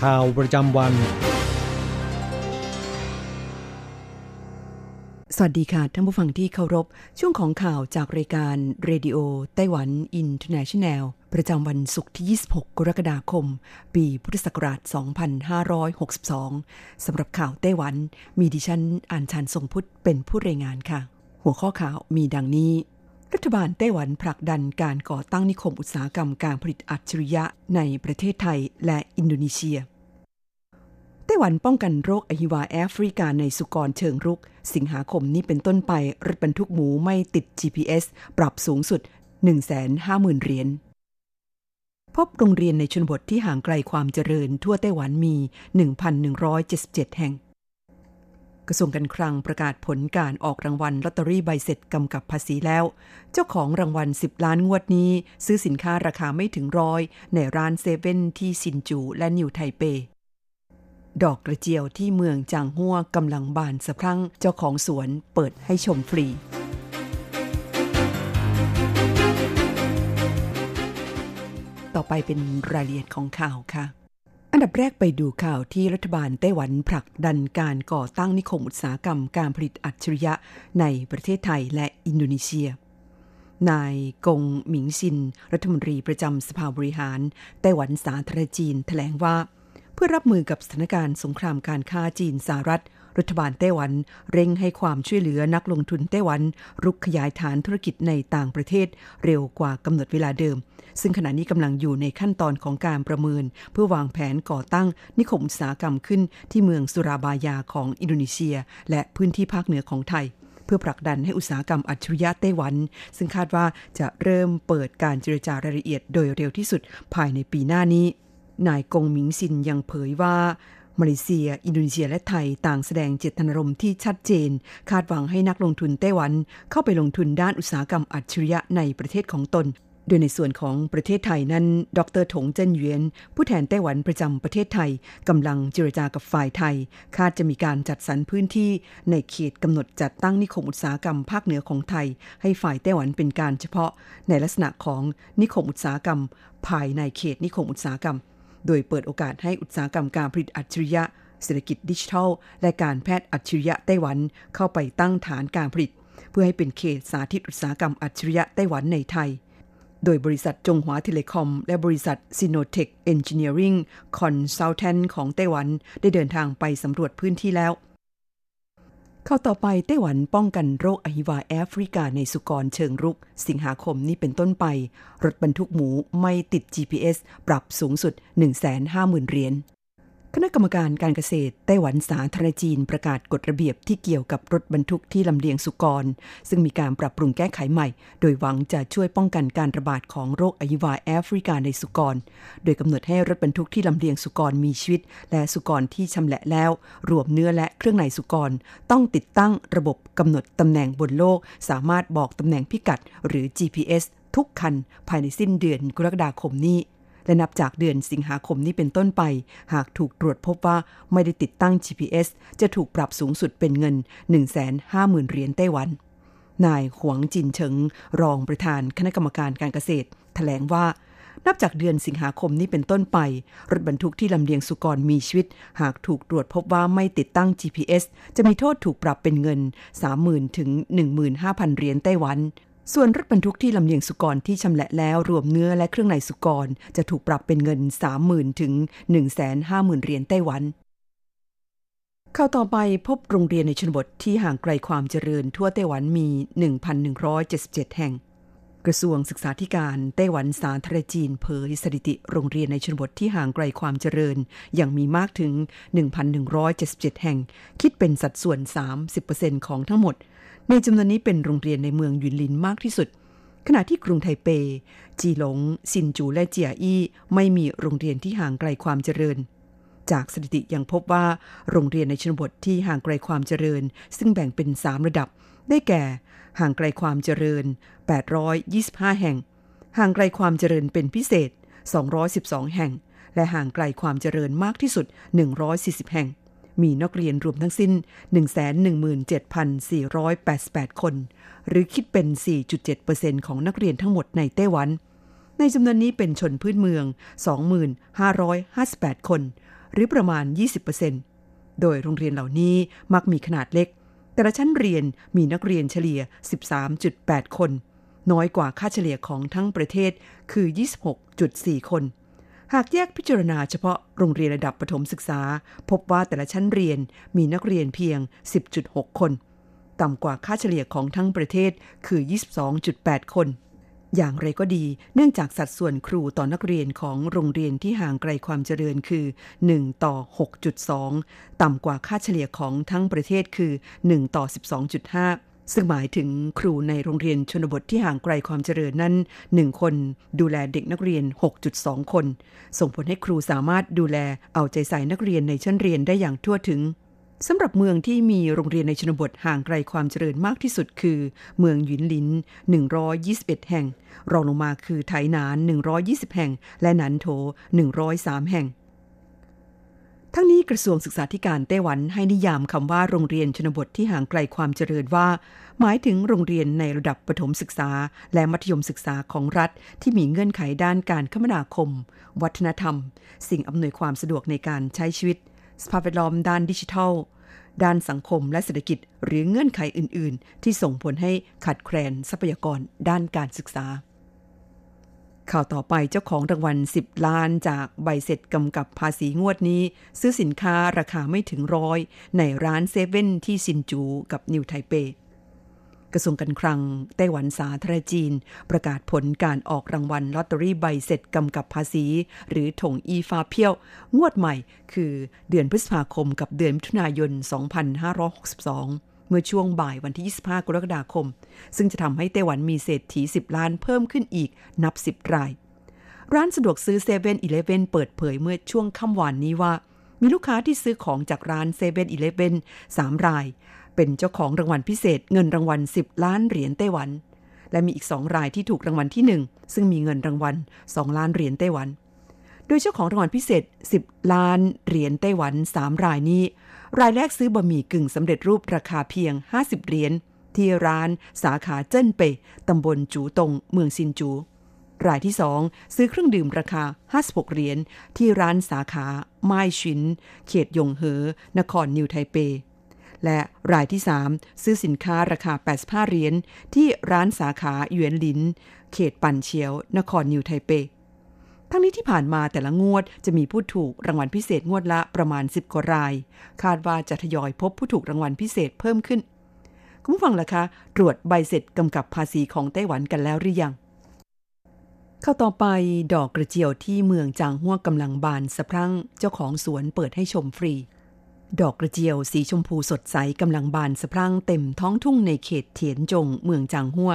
ข่าวประจำวัน สวัสดีค่ะท่านผู้ฟังที่เคารพ ช่วงของข่าวจากรายการ Radio Taiwan International ประจำวันศุกร์ที่ 26 กรกฎาคม ปีพุทธศักราช 2562 สำหรับข่าวไต้หวัน มีดิฉันอัญชันทรงพุทธิ์เป็นผู้รายงานค่ะ หัวข้อข่าวมีดังนี้ รัฐบาลไต้หวันผลักดันการก่อตั้งนิคมอุตสาหกรรมการผลิตอัจฉริยะในประเทศไทยและอินโดนีเซีย ไต้หวันป้องกันโรคอหิวาแอฟริกาในสุกรเชิงรุก สิงหาคมนี้เป็นต้นไปรถบรรทุกหมูไม่ติด GPS ปรับสูงสุด 150,000 เหรียญพบโรงเรียนในชนบทที่ห่างไกลความเจริญทั่วไต้หวันมี 1,177 แห่ง กระทรวงการคลังประกาศผลการออกรางวัลลอตเตอรี่ใบเสร็จกำกับภาษีแล้ว เจ้าของรางวัล 10 ล้านงวดนี้ ซื้อสินค้าราคาไม่ถึงร้อยในร้านเซเว่นที่ซินจูและนิวไทเป ดอกกระเจียวที่เมืองจางฮัวกำลังบานสะพรั่งเจ้าของสวนเปิดให้ชมฟรีต่อไปเป็นรายละเอียดของข่าวค่ะ อันดับแรกไปดูข่าวที่รัฐบาลไต้หวันผลักดันการก่อตั้งนิคมอุตสาหกรรมการผลิตอัจฉริยะในประเทศไทยและอินโดนีเซีย นายกงหมิงซิน รัฐมนตรีประจำสภาบริหารไต้หวันสาธารณจีนแถลงว่า เพื่อรับมือกับสถานการณ์สงครามการค้าจีนสหรัฐ รัฐบาลไต้หวัน เร่งให้ความช่วยเหลือนักลงทุนไต้หวัน รุกขยายฐานธุรกิจในต่างประเทศ เร็วกว่ากำหนดเวลาเดิม ซึ่งขณะนี้กำลังอยู่ในขั้นตอนของการประเมิน เพื่อวางแผนก่อตั้งนิคมอุตสาหกรรมขึ้นที่เมืองสุราบายาของอินโดนีเซีย และพื้นที่ภาคเหนือของไทยเพื่อผลักดันให้อุตสาหกรรมอัจฉริยะไต้หวัน ซึ่งคาดว่าจะเริ่มเปิดการเจรจารายละเอียดโดยเร็วที่สุดภายในปีหน้านี้ นายกงหมิงซินยังเผยว่า มาเลเซีย อินโดนีเซียและไทยต่างแสดงเจตนารมณ์ที่ชัดเจน คาดหวังให้นักลงทุนไต้หวัน เข้าไปลงทุนด้านอุตสาหกรรมอัจฉริยะในประเทศของตน โดยในส่วนของประเทศไทยนั้น ดรถงเจิ้นเหวียน ผู้แทนไต้หวันประจำประเทศไทยกำลังเจรจากับฝ่ายไทย คาดจะมีการจัดสรรพื้นที่ในเขตกำหนดจัดตั้งนิคมอุตสาหกรรมภาคเหนือของไทย ให้ฝ่ายไต้หวันเป็นการเฉพาะ ในลักษณะของนิคมอุตสาหกรรม ภายในเขตนิคมอุตสาหกรรม โดยเปิดโอกาสให้อุตสาหกรรมการผลิตอัจฉริยะเศรษฐกิจดิจิทัล และการแพทย์อัจฉริยะไต้หวัน เข้าไปตั้งฐานการผลิต เพื่อให้เป็นเขตสาธิตอุตสาหกรรมอัจฉริยะไต้หวันในไทย โดยบริษัทจงหวา Telecom และบริษัท Sinotech Engineering Consultants ของไต้หวัน ได้เดินทางไปสำรวจพื้นที่แล้ว ข่าวต่อไปไต้หวันป้องกันโรคอหิวาแอฟริกาในสุกรเชิงรุก สิงหาคมนี้เป็นต้นไป รถบรรทุกหมูไม่ติด GPS ปรับสูงสุด 150,000 เหรียญ ณะกรรมการการเกษตรไต้หวันสาธารณจีนประกาศกฎระเบียบที่เกี่ยวกับรถบรรทุกที่ลำเลียงสุกร ซึ่งมีการปรับปรุงแก้ไขใหม่ โดยหวังจะช่วยป้องกันการระบาดของโรคอหิวาแอฟริกาในสุกร โดยกำหนดให้รถบรรทุกที่ลำเลียงสุกรมีชีวิต และสุกรที่ชำแหละแล้ว รวมเนื้อและเครื่องในสุกร ต้องติดตั้งระบบกำหนดตำแหน่งบนโลก สามารถบอกตำแหน่งพิกัด หรือ GPS ทุกคันภายในสิ้นเดือนกรกฎาคมนี้ และนับจากเดือนสิงหาคมนี้เป็นต้นไป หากถูกตรวจพบว่าไม่ได้ติดตั้ง GPS จะถูกปรับสูงสุดเป็นเงิน 150,000เหรียญไต้หวัน นายหวงจินเฉิง รองประธานคณะกรรมการการเกษตร แถลงว่านับจากเดือนสิงหาคมนี้เป็นต้นไป รถบรรทุกที่ลำเลียงสุกรมีชีวิต หากถูกตรวจพบว่าไม่ติดตั้ง GPS จะมีโทษถูกปรับเป็นเงิน 30,000 ถึง 15,000 เหรียญไต้หวัน ส่วนรถบรรทุกที่ลำเลียงสุกรที่ชำแหละแล้วรวมเนื้อและเครื่องในสุกร จะถูกปรับเป็นเงิน 30,000 ถึง 150,000 เหรียญไต้หวันข่าวต่อไปพบโรงเรียนในชนบทที่ห่างไกลความเจริญทั่วไต้หวันมี 1,177 แห่ง กระทรวงศึกษาธิการไต้หวันสาธารณจีนเผยสถิติโรงเรียนในชนบทที่ห่างไกลความเจริญยังมีมากถึง 1,177 แห่ง คิดเป็นสัดส่วน 30%ของทั้งหมด ในจำนวนนี้เป็นโรงเรียนในเมืองยุนลินมากที่สุด ขณะที่กรุงไทเป จีหลง ซินจูและเจียอี้ไม่มีโรงเรียนที่ห่างไกลความเจริญ จากสถิติยังพบว่าโรงเรียนในชนบทที่ห่างไกลความเจริญ ซึ่งแบ่งเป็น 3 ระดับ ได้แก่ ห่างไกลความเจริญ 825 แห่ง ห่างไกลความเจริญเป็นพิเศษ 212 แห่ง และห่างไกลความเจริญมากที่สุด 140 แห่ง มีนักเรียนรวมทั้งสิ้น 117,488 คน หรือคิดเป็น 4.7%ของนักเรียนทั้งหมดในไต้หวัน ในจำนวนนี้เป็นชนพื้นเมือง 2558 คน หรือประมาณ 20%โดยโรงเรียนเหล่านี้มักมีขนาดเล็ก แต่ละชั้นเรียนมีนักเรียนเฉลี่ย 13.8 คน น้อยกว่าค่าเฉลี่ยของทั้งประเทศคือ 26.4 คน หากแยกพิจารณาเฉพาะโรงเรียนระดับประถมศึกษา พบว่าแต่ละชั้นเรียนมีนักเรียนเพียง 10.6 คน ต่ำกว่าค่าเฉลี่ยของทั้งประเทศคือ 22.8 คน อย่างไรก็ดี เนื่องจากสัดส่วนครูต่อนักเรียนของโรงเรียนที่ห่างไกลความเจริญคือ 1 ต่อ 6.2 ต่ำกว่าค่าเฉลี่ยของทั้งประเทศคือ 1 ต่อ 12.5 ซึ่งหมายถึงครูในโรงเรียนชนบทที่ห่างไกลความเจริญนั้น 1 คนดูแลเด็กนักเรียน 6.2 คน ส่งผลให้ครูสามารถดูแลเอาใจใส่นักเรียนในชั้นเรียนได้อย่างทั่วถึงสำหรับเมืองที่มีโรงเรียนในชนบทห่างไกลความเจริญมากที่สุดคือ เมืองหยินหลิน 121 แห่ง รองลงมาคือไถหนาน 120 แห่ง และหนันโถ 103 แห่ง ทั้งนี้กระทรวงศึกษาธิการไต้หวันให้นิยามคำว่าโรงเรียนชนบทที่ห่างไกลความเจริญว่า หมายถึงโรงเรียนในระดับประถมศึกษา และมัธยมศึกษาของรัฐ ที่มีเงื่อนไขด้านการคมนาคม วัฒนธรรม สิ่งอำนวยความสะดวกในการใช้ชีวิต สภาพแวดล้อมด้านดิจิทัล ด้านสังคมและเศรษฐกิจ หรือเงื่อนไขอื่น ๆ ที่ส่งผลให้ขัดแคลนทรัพยากรด้านการศึกษา ข่าวต่อไปเจ้าของรางวัล 10 ล้านจากใบเสร็จกำกับภาษีงวดนี้ ซื้อสินค้าราคาไม่ถึงร้อย ในร้านเซเว่นที่ซินจูกับนิวไทเป กระทรวงการคลังไต้หวันสาธารณจีน ประกาศผลการออกรางวัลลอตเตอรี่ใบเสร็จกำกับภาษี หรือถงอีฟาเพียว งวดใหม่ คือเดือนพฤษภาคมกับเดือนมิถุนายน 2562 เมื่อช่วงบ่ายวันที่ 25 กรกฎาคม ซึ่งจะทำให้ไต้หวันมีเศรษฐี 10 ล้านเพิ่มขึ้นอีกนับ 10 ราย ร้านสะดวกซื้อเซเว่นอีเลฟเว่นเปิดเผยเมื่อช่วงค่ำวานนี้ว่า มีลูกค้าที่ซื้อของจากร้านเซเว่นอีเลฟเว่นสามราย เป็นเจ้าของรางวัลพิเศษเงินรางวัล 10 ล้านเหรียญไต้หวัน และมีอีกสองรายที่ถูกรางวัลที่ 1 ซึ่งมีเงินรางวัล 2 ล้านเหรียญไต้หวัน โดยเจ้าของรางวัลพิเศษ 10 ล้านเหรียญไต้หวัน 3 รายนี้ รายแรกซื้อบะหมี่กึ่งสำเร็จรูปราคาเพียง 50 เหรียญที่ร้านสาขาเจิ้นเปตำบลจูตง เมืองซินจู รายที่สองซื้อเครื่องดื่มราคา 56 เหรียญที่ร้านสาขาไม้ชิน เขตยงเหอ นครนิวไทเป และรายที่3ซื้อสินค้าราคา 85 เหรียญที่ร้านสาขาหยวนหลิน เขตปันเชียว นครนิวไทเป ทั้งนี้ที่ผ่านมาแต่ละงวดจะมีผู้ถูกรางวัลพิเศษงวดละประมาณ 10 กว่าราย คาดว่าจะทยอยพบผู้ถูกรางวัลพิเศษเพิ่มขึ้น คุณผู้ฟังล่ะคะ ตรวจใบเสร็จกำกับภาษีของไต้หวันกันแล้วหรือยัง เข้าต่อไปดอกกระเจียวที่เมืองจางหัวกำลังบานสะพรั่งเจ้าของสวนเปิดให้ชมฟรีดอกกระเจียวสีชมพูสดใสกำลังบานสะพรั่งเต็มท้องทุ่งในเขตเถียนจงเมืองจางหัว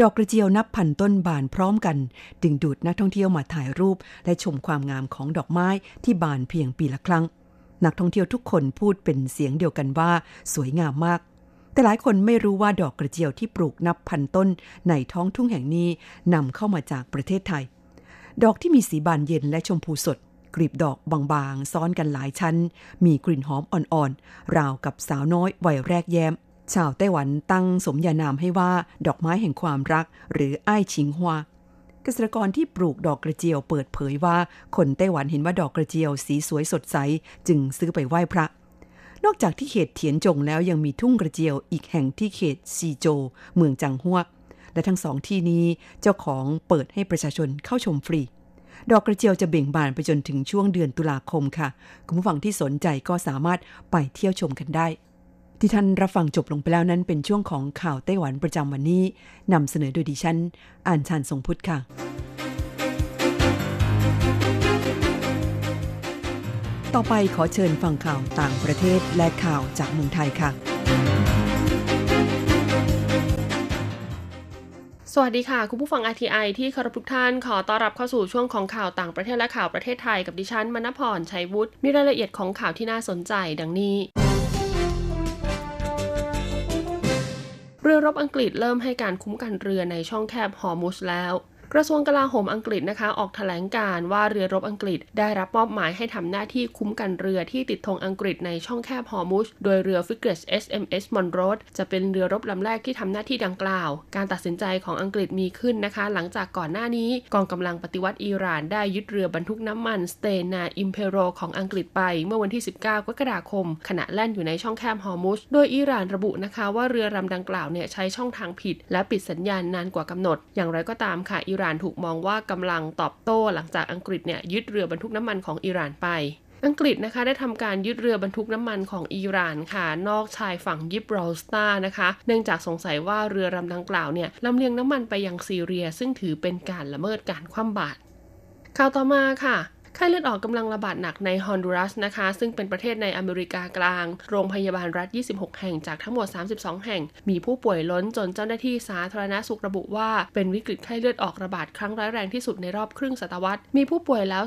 ดอกกระเจียวนับพันต้นบานพร้อมกัน ดึงดูดนักท่องเที่ยวมาถ่ายรูป และชมความงามของดอกไม้ที่บานเพียงปีละครั้ง นักท่องเที่ยวทุกคนพูดเป็นเสียงเดียวกันว่า สวยงามมาก แต่หลายคนไม่รู้ว่าดอกกระเจียวที่ปลูกนับพันต้น ในท้องทุ่งแห่งนี้นำเข้ามาจากประเทศไทย ดอกที่มีสีบานเย็นและชมพูสดกลีบดอกบางๆ ซ้อนกันหลายชั้น มีกลิ่นหอมอ่อนๆ ราวกับสาวน้อยวัยแรกแย้ม ชาวไต้หวันตั้งสมญานามให้ว่าดอกไม้แห่งความรัก หรือไอ้ชิงฮวาเกษตรกรที่ปลูกดอกกระเจียวเปิดเผยว่าคนไต้หวันเห็นว่าดอกกระเจียวสีสวยสดใส จึงซื้อไปไหว้พระ นอกจากที่เขตเถียนจงแล้วยังมีทุ่งกระเจียวอีกแห่งที่เขตซีโจ เมืองจังหัวและทั้งสองที่นี้เจ้าของเปิดให้ประชาชนเข้าชมฟรี ดอกกระเจียวจะเบ่งบานไปจนถึงช่วงเดือนตุลาคมค่ะ คุณผู้ฟังที่สนใจก็สามารถไปเที่ยวชมกันได้ ที่ท่านรับฟังจบลงไปแล้วนั้นเป็นช่วงของข่าวไต้หวันประจำวันนี้นำเสนอโดยดิฉันอ่านชันทรงพุทธค่ะ ต่อไปขอเชิญฟังข่าวต่างประเทศและข่าวจากเมืองไทยค่ะ สวัสดีค่ะ คุณผู้ฟัง RTI ที่เคารพทุกท่านขอต้อนรับเข้าสู่ช่วงของข่าวต่างประเทศและข่าวประเทศไทยกับดิฉันมณพรชัยวุฒิมีรายละเอียดของข่าวที่น่าสนใจดังนี้ เรือรบอังกฤษเริ่มให้การคุ้มกันเรือในช่องแคบฮอร์มุสแล้ว กระทรวงกลาโหมอังกฤษนะคะออกแถลงการณ์ว่าเรือรบอังกฤษได้รับมอบหมายให้ทำหน้าที่คุ้มกันเรือที่ติดธงอังกฤษในช่องแคบฮอร์มุสโดยเรือฟิกเกต SMS มอนโรสจะเป็นเรือรบลำแรกที่ทำหน้าที่ดังกล่าว การตัดสินใจของอังกฤษมีขึ้นนะคะ หลังจากก่อนหน้านี้กองกำลังปฏิวัติอิหร่านได้ยึดเรือบรรทุกน้ำมันสเตนาอิมเพโรของอังกฤษไป เมื่อวันที่ 19 กรกฎาคม ขณะแล่นอยู่ในช่องแคบฮอร์มุสโดยอิหร่านระบุนะคะว่าเรือลำดังกล่าวเนี่ยใช้ช่องทางผิด และปิดสัญญาณนานกว่ากำหนด อย่างไรก็ตามค่ะอิหร่านถูกมองว่ากำลังตอบโต้หลังจากอังกฤษเนี่ยยึดเรือบรรทุกน้ำมันของอิหร่านไปอังกฤษนะคะได้ทำการยึดเรือบรรทุกน้ำมันของอิหร่านค่ะ นอกชายฝั่งยิบรอลตาร์นะคะ เนื่องจากสงสัยว่าเรือลำดังกล่าวเนี่ยลำเลียงน้ำมันไปยังซีเรีย ซึ่งถือเป็นการละเมิดการคว่ำบาตรข่าวต่อมาค่ะ ไข้เลือดออกกำลังระบาดหนักในฮอนดูรัสนะคะ ซึ่งเป็นประเทศในอเมริกากลาง โรงพยาบาลรัฐ 26 แห่งจากทั้งหมด 32 แห่ง มีผู้ป่วยล้นจนเจ้าหน้าที่สาธารณาสุขระบุว่า เป็นวิกฤตไข้เลือดออกระบาดครั้งร้ายแรงที่สุดในรอบครึ่งศตวรรษ มีผู้ป่วยแล้ว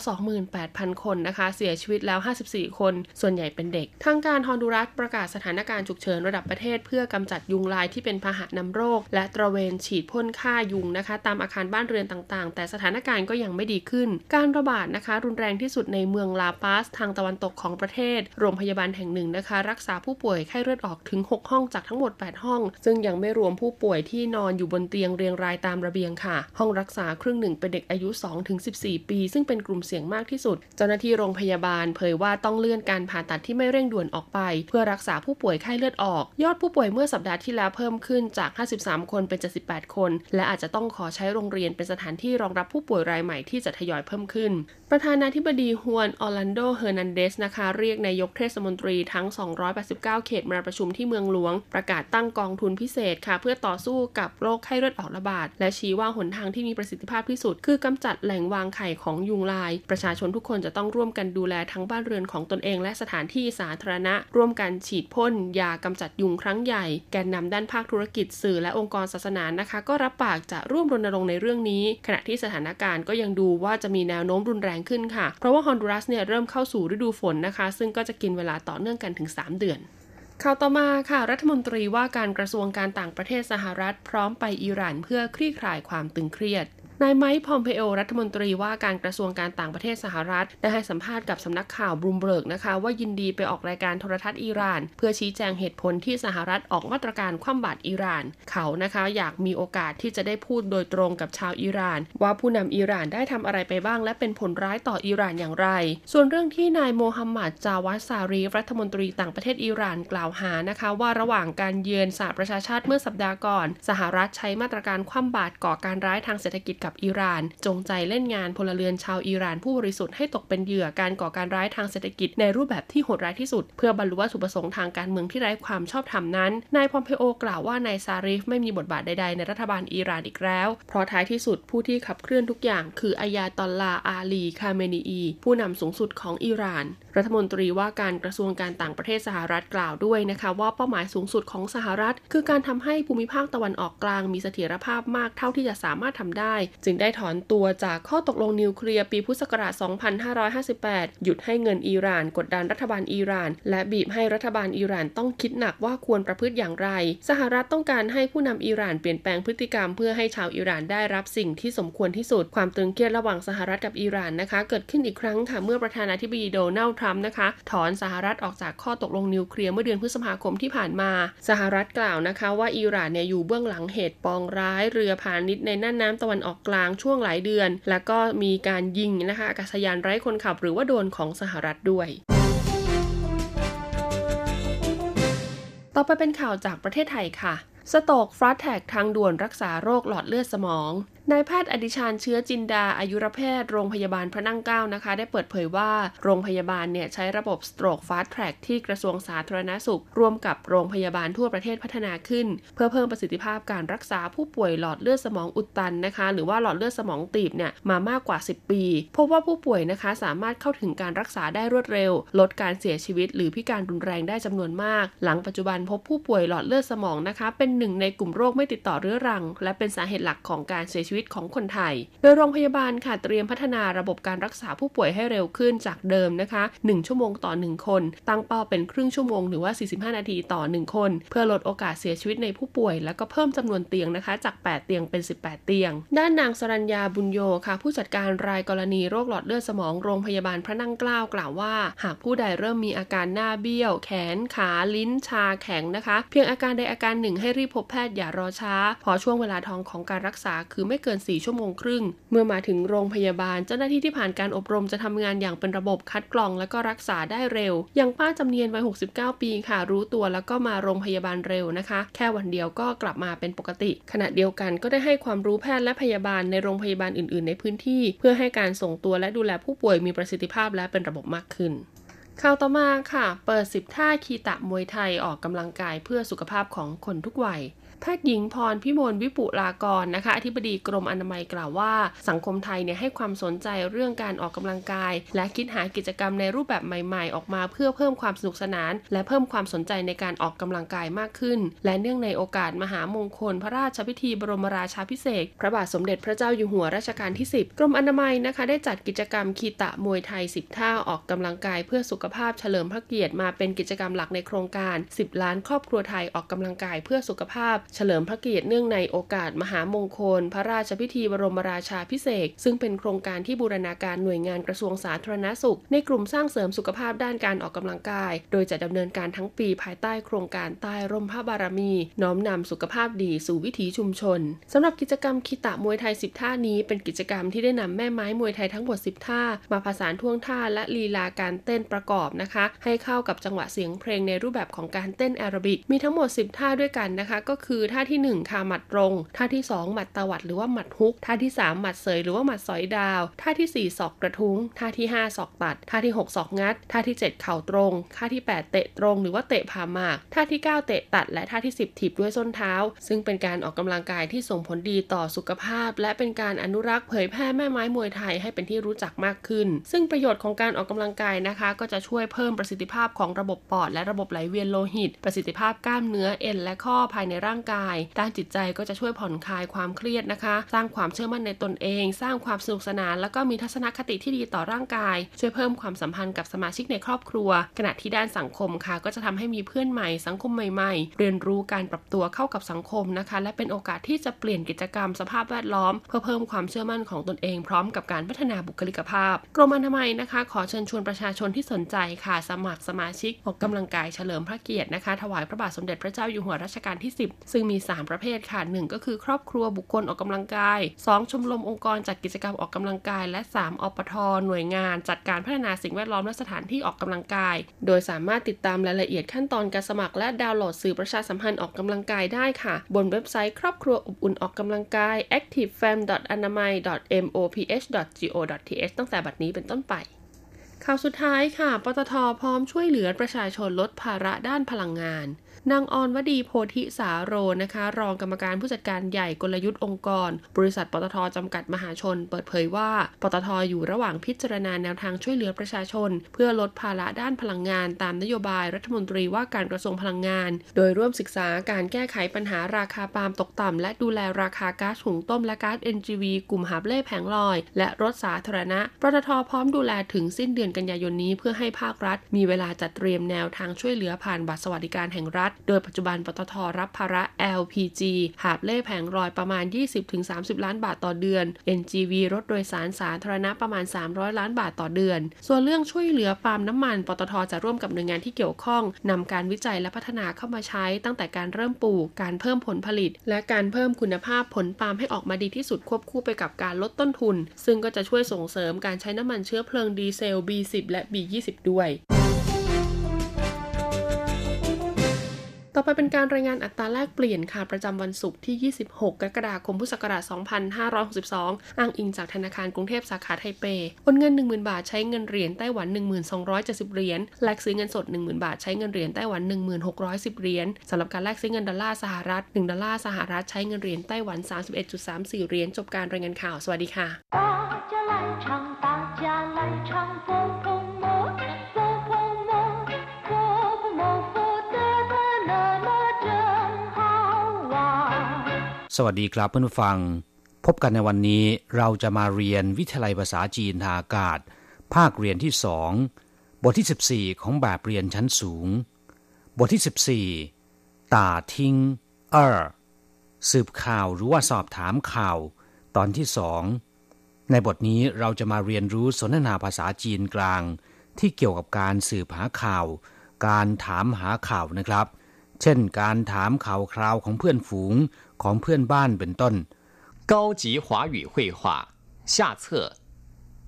28,000 คนนะคะ เสียชีวิตแล้ว 54 คน ส่วนใหญ่เป็นเด็ก ทางการฮอนดูรัสประกาศสถานการณ์ฉุกเฉินระดับประเทศ เพื่อกำจัดยุงลายที่เป็นพาหะนำโรค และตระเวนฉีดพ่นฆ่ายุงนะคะ ตามอาคารบ้านเรือนต่างๆ แต่สถานการณ์ก็ยังไม่ดีขึ้น การระบาดนะคะรุนแรงที่สุดในเมืองลาปาสทางตะวันตกของประเทศ โรงพยาบาลแห่งหนึ่งนะคะ รักษาผู้ป่วยไข้เลือดออกถึง 6 ห้องจากทั้งหมด 8 ห้อง ซึ่งยังไม่รวมผู้ป่วยที่นอนอยู่บนเตียงเรียงรายตามระเบียงค่ะ ห้องรักษาครึ่งหนึ่งเป็นเด็กอายุ 2-14 ปี ซึ่งเป็นกลุ่มเสี่ยงมากที่สุด เจ้าหน้าที่โรงพยาบาลเผยว่าต้องเลื่อนการผ่าตัดที่ไม่เร่งด่วนออกไป เพื่อรักษาผู้ป่วยไข้เลือดออก ยอดผู้ป่วยเมื่อสัปดาห์ที่แล้วเพิ่มขึ้นจาก 53 คนเป็น 78 คน และอาจจะต้องขอใช้โรงเรียนเป็นสถานที่รองรับผู้ป่วยรายใหม่ที่จะทยอยเพิ่มขึ้น ประธานาธิบดีฮวนออร์แลนโด เฮอร์นันเดสนะคะ เรียกนายกเทศมนตรีทั้ง 289 เขตมาประชุมที่เมืองหลวง ประกาศตั้งกองทุนพิเศษค่ะ เพื่อต่อสู้กับโรคไข้เลือดออกระบาด และชี้ว่าหนทางที่มีประสิทธิภาพที่สุด คือกำจัดแหล่งวางไข่ของยุงลาย ประชาชนทุกคนจะต้องร่วมกันดูแลทั้งบ้านเรือนของตนเอง และสถานที่สาธารณะ ร่วมกันฉีดพ่นยากำจัดยุงครั้งใหญ่ แกนนำด้านภาคธุรกิจสื่อและองค์กรศาสนานะคะ ก็รับปากจะร่วมรณรงค์ในเรื่องนี้ ขณะที่สถานการณ์ก็ยังดูว่าจะมีแนวโน้มรุนแรงขึ้นค่ะเพราะว่าฮอนดูรัสเนี่ยเริ่มเข้าสู่ฤดูฝนนะคะ ซึ่งก็จะกินเวลาต่อเนื่องกันถึง 3 เดือนข่าวต่อมาค่ะ รัฐมนตรีว่าการกระทรวงการต่างประเทศสหรัฐ พร้อมไปอิหร่านเพื่อคลี่คลายความตึงเครียด นายไมค์พอมเพโอรัฐมนตรีว่าการกระทรวงการต่างประเทศสหรัฐ ได้ให้สัมภาษณ์กับสำนักข่าวบรูมเบิร์กนะคะว่ายินดีไปออกรายการโทรทัศน์อิหร่าน เพื่อชี้แจงเหตุผลที่สหรัฐออกมาตรการคว่ำบาตรอิหร่าน เขานะคะอยากมีโอกาสที่จะได้พูดโดยตรงกับชาวอิหร่าน ว่าผู้นำอิหร่านได้ทำอะไรไปบ้างและเป็นผลร้ายต่ออิหร่านอย่างไร ส่วนเรื่องที่นายโมฮัมหมัดจาวัดซารีฟรัฐมนตรีต่างประเทศอิหร่านกล่าวหานะคะว่าระหว่างการเยือนสหประชาชาติเมื่อสัปดาห์ก่อน สหรัฐใช้มาตรการคว่ำบาตรก่อการร้ายทางเศรษฐกิจกับอิหร่าน จงใจเล่นงานพลเรือนชาวอิหร่านผู้บริสุทธิ์ให้ตกเป็นเหยื่อการก่อการร้ายทางเศรษฐกิจในรูปแบบที่โหดร้ายที่สุด เพื่อบรรลุวัตถุประสงค์ทางการเมืองที่ไร้ความชอบธรรมนั้น นายพอมเพโอกล่าวว่านายซารีฟไม่มีบทบาทใดๆในรัฐบาลอิหร่านอีกแล้ว เพราะท้ายที่สุดผู้ที่ขับเคลื่อนทุกอย่าง คืออายาตอลลาอาลี คาเมนีอี ผู้นำสูงสุดของอิหร่าน รัฐมนตรีว่าการกระทรวงการต่างประเทศสหรัฐกล่าวด้วยนะคะว่าเป้าหมายสูงสุดของสหรัฐ คือการทำให้ภูมิภาคตะวันออกกลางมีเสถียรภาพมากเท่าที่จะสามารถทำได้จึงได้ถอนตัวจากข้อตกลงนิวเคลียร์ปีพุทธศักราช 2558 หยุดให้เงินอิหร่าน กดดันรัฐบาลอิหร่าน และบีบให้รัฐบาลอิหร่านต้องคิดหนักว่าควรประพฤติอย่างไร สหรัฐต้องการให้ผู้นำอิหร่านเปลี่ยนแปลงพฤติกรรมเพื่อให้ชาวอิหร่านได้รับสิ่งที่สมควรที่สุด ความตึงเครียดระหว่างสหรัฐกับอิหร่านนะคะ เกิดขึ้นอีกครั้งค่ะเมื่อประธานาธิบดีโดนัลด์ทรัมป์นะคะ ถอนสหรัฐออกจากข้อตกลงนิวเคลียร์เมื่อเดือนพฤษภาคมที่ผ่านมา สหรัฐกล่าวนะคะ ว่าอิหร่านเนี่ยอยู่เบื้องหลังเหตุปองร้ายเรือพาณิชย์ในน่านน้ำตะวันออกกลางช่วงหลายเดือน แล้วก็มีการยิงนะคะอากาศยานไร้คนขับ หรือว่าโดรนของสหรัฐด้วยต่อไปเป็นข่าวจากประเทศไทยค่ะ Stroke Fast Track ทางด่วนรักษาโรคหลอดเลือดสมอง นายแพทย์อดิชานเชื้อจินดาอายุรแพทย์โรงพยาบาลพระนั่งเกล้านะคะ ได้เปิดเผยว่าโรงพยาบาลเนี่ยใช้ระบบ Stroke Fast Track ที่กระทรวงสาธารณสุข ร่วมกับโรงพยาบาลทั่วประเทศพัฒนาขึ้น เพื่อเพิ่มประสิทธิภาพการรักษาผู้ป่วยหลอดเลือดสมองอุดตันนะคะ หรือว่าหลอดเลือดสมองตีบเนี่ยมามากกว่า 10 ปีพบว่าผู้ป่วยนะคะสามารถเข้าถึงการรักษาได้รวดเร็ว ลดการเสียชีวิต หรือพิการรุนแรงได้จำนวนมาก หลังปัจจุบันพบผู้ป่วยหลอดเลือดสมองนะคะเป็นหนึ่งในกลุ่มโรคไม่ติดต่อเรื้อรัง และเป็นสาเหตุหลักของการเสียชีวิตของคนไทย โดยโรงพยาบาลค่ะเตรียมพัฒนาระบบการรักษาผู้ป่วยให้เร็วขึ้นจากเดิมนะคะ 1 ชั่วโมงต่อ 1 คน ตั้งเป้าเป็นครึ่งชั่วโมงหรือว่า 45 นาทีต่อ 1 คน เพื่อลดโอกาสเสียชีวิตในผู้ป่วย แล้วก็เพิ่มจำนวนเตียงนะคะ จาก 8 เตียงเป็น 18 เตียง ด้านนางสรัญญาบุญโยค่ะ ผู้จัดการรายกรณีโรคหลอดเลือดสมองโรงพยาบาลพระนั่งเกล้ากล่าวว่า หากผู้ใดเริ่มมีอาการหน้าเบี้ยว แขนขาลิ้นชาแข็งนะคะ เพียงอาการใดอาการหนึ่งให้รีบพบแพทย์อย่ารอช้าพราะช่วงเวลาทองของการรักษาคือไม่เกิน 4 ชั่วโมงครึ่ง เมื่อมาถึงโรงพยาบาล เจ้าหน้าที่ที่ผ่านการอบรมจะทำงานอย่างเป็นระบบคัดกรองและก็รักษาได้เร็ว อย่างป้าจำเนียนวัย 69 ปีค่ะ รู้ตัวแล้วก็มาโรงพยาบาลเร็วนะคะ แค่วันเดียวก็กลับมาเป็นปกติ ขณะเดียวกันก็ได้ให้ความรู้แพทย์และพยาบาลในโรงพยาบาลอื่น ๆ ในพื้นที่ เพื่อให้การส่งตัวและดูแลผู้ป่วยมีประสิทธิภาพและเป็นระบบมากขึ้น ข่าวต่อมาค่ะ เปิด 10 ท่าคีตะมวยไทยออกกำลังกายเพื่อสุขภาพของคนทุกวัย แพทย์หญิงพรพิมลวิปุลากรนะคะอธิบดีกรมอนามัยกล่าวว่า สังคมไทยเนี่ยให้ความสนใจเรื่องการออกกำลังกาย และคิดหากิจกรรมในรูปแบบใหม่ ๆ ออกมาเพื่อเพิ่มความสนุกสนาน และเพิ่มความสนใจในการออกกำลังกายมากขึ้น และเนื่องในโอกาสมหามงคล พระราชพิธีบรมราชาพิเศษพระบาทสมเด็จพระเจ้าอยู่หัวรัชกาลที่ 10 กรมอนามัยนะคะ ได้จัดกิจกรรมคีตะมวยไทย 10 ท่าออกกำลังกายเพื่อสุขภาพเฉลิมพระเกียรติมาเป็นกิจกรรมหลักในโครงการ 10 ล้านครอบครัวไทยออกกำลังกายเพื่อสุขภาพเฉลิมพระเกียรติเนื่องในโอกาสมหามงคล พระราชพิธีบรมราชาพิเศษซึ่งเป็นโครงการที่บูรณาการหน่วยงานกระทรวงสาธารณสุข ในกลุ่มสร้างเสริมสุขภาพด้านการออกกำลังกาย โดยจะดำเนินการทั้งปีภายใต้โครงการใต้ร่มพระบารมี น้อมนำสุขภาพดีสู่วิถีชุมชนสำหรับกิจกรรมคิตะมวยไทย 10 ท่านี้ เป็นกิจกรรมที่ได้นำแม่ไม้มวยไทยทั้งหมด 10 ท่า มาผสานท่วงท่าและลีลาการเต้นประกอบนะคะ ให้เข้ากับจังหวะเสียงเพลงในรูปแบบของการเต้นแอโรบิกมีทั้งหมด 10 ท่าด้วยกันนะคะ ก็คือือท่าที่ 1 ค่ะหมัดตรง ท่าที่ 2 หมัดตวัดหรือว่าหมัดฮุก ท่าที่ 3 หมัดเสยหรือว่าหมัดสอยดาว ท่าที่ 4 ศอกกระทุ้ง ท่าที่ 5 ศอกตัด ท่าที่ 6 ศอกงัด ท่าที่ 7 เข่าตรง ท่าที่ 8 เตะตรง หรือว่าเตะผ่าหมาก ท่าที่ 9 เตะตัด และท่าที่ 10 ถีบด้วยส้นเท้า ซึ่งเป็นการออกกำลังกายที่ส่งผลดีต่อสุขภาพ และเป็นการอนุรักษ์เผยแพร่แม่ไม้มวยไทยให้เป็นที่รู้จักมากขึ้น ซึ่งประโยชน์ของการออกกำลังกายนะคะ ก็จะช่วยเพิ่มประสิทธิภาพของระบบปอดและระบบไหลเวียนโลหิต ประสิทธิภาพกล้ามเนื้อเอ็นและข้อภายในร่างกาย ด้านจิตใจก็จะช่วยผ่อนคลายความเครียดนะคะ สร้างความเชื่อมั่นในตนเอง สร้างความสนุกสนาน แล้วก็มีทัศนคติที่ดีต่อร่างกาย ช่วยเพิ่มความสัมพันธ์กับสมาชิกในครอบครัว ขณะที่ด้านสังคมค่ะ ก็จะทำให้มีเพื่อนใหม่ สังคมใหม่ๆ เรียนรู้การปรับตัวเข้ากับสังคมนะคะ และเป็นโอกาสที่จะเปลี่ยนกิจกรรมสภาพแวดล้อม เพื่อเพิ่มความเชื่อมั่นของตนเองพร้อมกับการพัฒนาบุคลิกภาพ กรมอนามัยนะคะ ขอเชิญชวนประชาชนที่สนใจค่ะ สมัครสมาชิกออกกำลังกายเฉลิมพระเกียรตินะคะ ถวายพระบาทสมเด็จพระเจ้าอยู่หัวรัชกาลที่ 10ซึ่งมี 3 ประเภทค่ะ 1 ก็คือครอบครัวบุคคลออกกำลังกาย 2 ชมรมองค์กรจัดกิจกรรมออกกำลังกาย และ 3 อปท หน่วยงาน จัดการพัฒนาสิ่งแวดล้อมและสถานที่ออกกำลังกาย โดยสามารถติดตามรายละเอียดขั้นตอนการสมัคร และดาวน์โหลดสื่อประชาสัมพันธ์ออกกำลังกายได้ค่ะ บนเว็บไซต์ครอบครัวอบอุ่นออกกำลังกาย activefam.anamai.moph.go.th ตั้งแต่บัดนี้เป็นต้นไปข่าวสุดท้ายค่ะ ปตทพร้อมช่วยเหลือประชาชนลดภาระด้านพลังงาน นางออนวดีโพธิสาโรนะคะ รองกรรมการผู้จัดการใหญ่กลยุทธ์องค์กร บริษัทปตทจำกัดมหาชน เปิดเผยว่าปตทอยู่ระหว่างพิจารณาแนวทางช่วยเหลือประชาชน เพื่อลดภาระด้านพลังงานตามนโยบายรัฐมนตรีว่าการกระทรวงพลังงาน โดยร่วมศึกษาการแก้ไขปัญหาราคาปาล์มตกต่ำและดูแลราคาก๊าซหุงต้มและก๊าซ NGV กลุ่มหาบเล่แผงลอย และรถสาธารณะปตทพร้อมดูแลถึงสิ้นเดือนกันยายนนี้เพื่อให้ภาครัฐ มีเวลาจัดเตรียมแนวทางช่วยเหลือผ่านบัตรสวัสดิการแห่งรัฐโดยปัจจุบันปตทรับภาระ LPG หาบเล่แผงลอยประมาณ 20-30 ล้านบาทต่อเดือน NGV รถโดยสารสาธารณะประมาณ 300 ล้านบาทต่อเดือน ส่วนเรื่องช่วยเหลือปาล์มน้ำมัน ปตทจะร่วมกับหน่วยงานที่เกี่ยวข้องนำการวิจัยและพัฒนาเข้ามาใช้ตั้งแต่การเริ่มปลูก การเพิ่มผลผลิต และการเพิ่มคุณภาพผลปาล์มให้ออกมาดีที่สุดควบคู่ไปกับการลดต้นทุน ซึ่งก็จะช่วยส่งเสริมการใช้น้ำมันเชื้อเพลิงดีเซล B10 และ B20 ด้วย ต่อไปเป็นการรายงานอัตราแลกเปลี่ยนค่ะ ประจำวันศุกร์ที่ 26 กรกฎาคม พุทธศักราช 2562 อ้างอิงจากธนาคารกรุงเทพสาขาไทเปโอนเงิน 10,000 บาทใช้เงินเหรียญไต้หวัน 1270 เหรียญ แลกซื้อเงินสด 10,000 บาทใช้เงินเหรียญไต้หวัน 1610 เหรียญสำหรับการแลกซื้อเงินดอลลาร์สหรัฐ 1 ดอลลาร์สหรัฐใช้เงินเหรียญไต้หวัน 31.34 เหรียญ จบการรายงานข่าว สวัสดีค่ะ สวัสดีครับเพื่อนผู้ฟัง พบกันในวันนี้เราจะมาเรียนวิทยาลัยภาษาจีนทางอากาศ ภาคเรียนที่สองบทที่ 14 ของแบบเรียนชั้นสูง บทที่ 14ตาทิ้งเออสืบข่าวหรือว่าสอบถามข่าว ตอนที่สองในบทนี้เราจะมาเรียนรู้สนทนาภาษาจีนกลาง ที่เกี่ยวกับการสืบหาข่าว การถามหาข่าวนะครับ เช่น การถามข่าวคราวของเพื่อนฝูง ของเพื่อนบ้านเป็นต้น高级华语绘画下册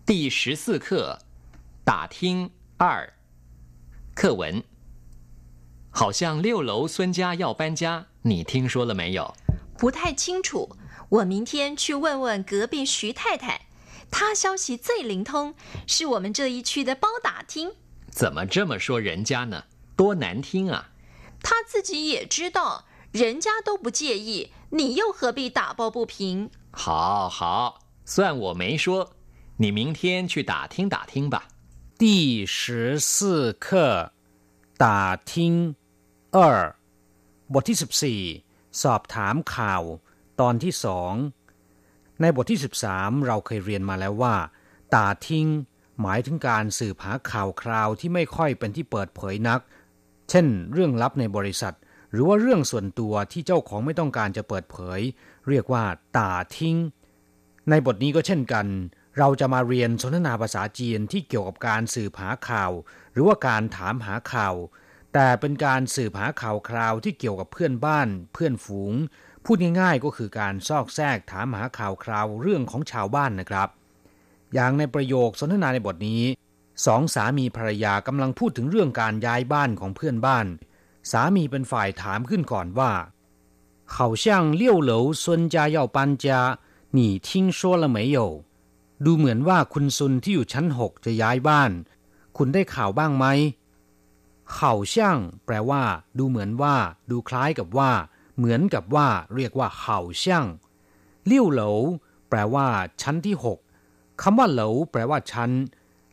第十四课打听二课文好像六楼孙家要搬家你听说了没有不太清楚我明天去问问隔壁徐太太她消息最灵通是我们这一区的包打听怎么这么说人家呢多难听啊他自己也知道 人家都不介意，你又何必打抱不平？好好，算我没说。你明天去打听打听吧。第十四课打听二บทที่สิบสี่สอบถามข่าว ตอนที่สองในบทที่สิบสามเราเคยเรียนมาแล้วว่าตาทิ้งหมายถึงการสืบหาข่าวคราวที่ไม่ค่อยเป็นที่เปิดเผยนัก เช่น เรื่องลับในบริษัท หรือว่าเรื่องส่วนตัวที่เจ้าของไม่ต้องการจะเปิดเผย เรียกว่าตาทิ้ง ในบทนี้ก็เช่นกัน เราจะมาเรียนสนทนาภาษาจีนที่เกี่ยวกับการสืบหาข่าว หรือว่าการถามหาข่าว แต่เป็นการสืบหาข่าวคราวที่เกี่ยวกับเพื่อนบ้าน เพื่อนฝูง พูดง่ายๆก็คือการซอกแซกถามหาข่าวคราวเรื่องของชาวบ้านนะครับ อย่างในประโยคสนทนาในบทนี้สองสามีภรรยากำลังพูดถึงเรื่องการย้ายบ้านของเพื่อนบ้าน สามีเป็นฝ่ายถามขึ้นก่อนว่า好像六楼孙家要搬家你听说了没有ดูเหมือนว่าคุณซุนที่อยู่ชั้นหกจะย้ายบ้าน คุณได้ข่าวบ้างไหมเข่าช่างแปลว่า ดูเหมือนว่า ดูคล้ายกับว่า เหมือนกับว่า เรียกว่าเข่าช่างเลี้ยวเหลาแปลว่า ชั้นที่หกคำว่าเหลาแปลว่าชั้น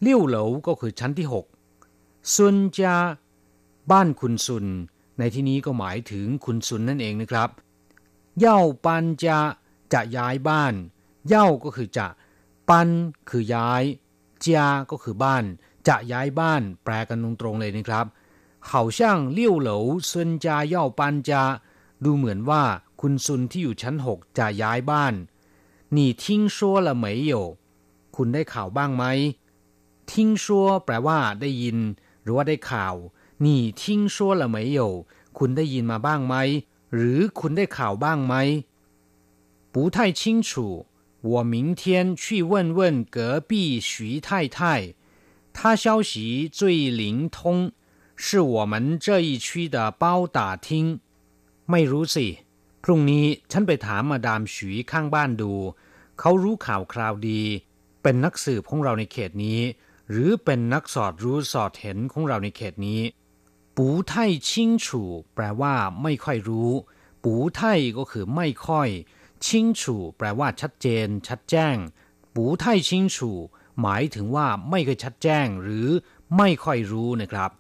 เลี้ยวเหลาก็คือชั้นที่หกซุนจา บ้านคุณซุน ในที่นี้ก็หมายถึงคุณซุนนั่นเองนะครับ เย่าปันจะจะย้ายบ้าน เย่าก็คือจะ ปันคือย้ายจาก็คือบ้าน จะย้ายบ้าน แปลกันตรงๆเลยนะครับเขาช่างเลี้ยวเหลาซุนจาเย่าปันจะดูเหมือนว่าคุณซุนที่อยู่ชั้นหกจะย้ายบ้านนี่ทิ้งชัวละไม่有คุณได้ข่าวบ้างไหมทิ้งชัวแปลว่าได้ยิน หรือว่าได้ข่าว 你听说了没有คุณได้ยินมาบ้างไหม หรือคุณได้ข่าวบ้างไหม不太清楚我明天去问问隔壁徐太太她消息最灵通是我们这一区的包打听ไม่รู้สิ พรุ่งนี้ฉันไปถามมาดามฉีข้างบ้านดู เขารู้ข่าวคราวดี เป็นนักสืบของเราในเขตนี้ หรือเป็นนักสอดรู้สอดเห็นของเราในเขตนี้ ปูไทชิงฉูแปลว่า ไม่ค่อยรู้ ปูไทก็คือไม่ค่อยชิงฉูแปลว่าชัดเจน ชัดแจ้ง ปูไทชิงฉูหมายถึงว่าไม่ค่อยชัดแจ้ง หรือไม่ค่อยรู้นะครับ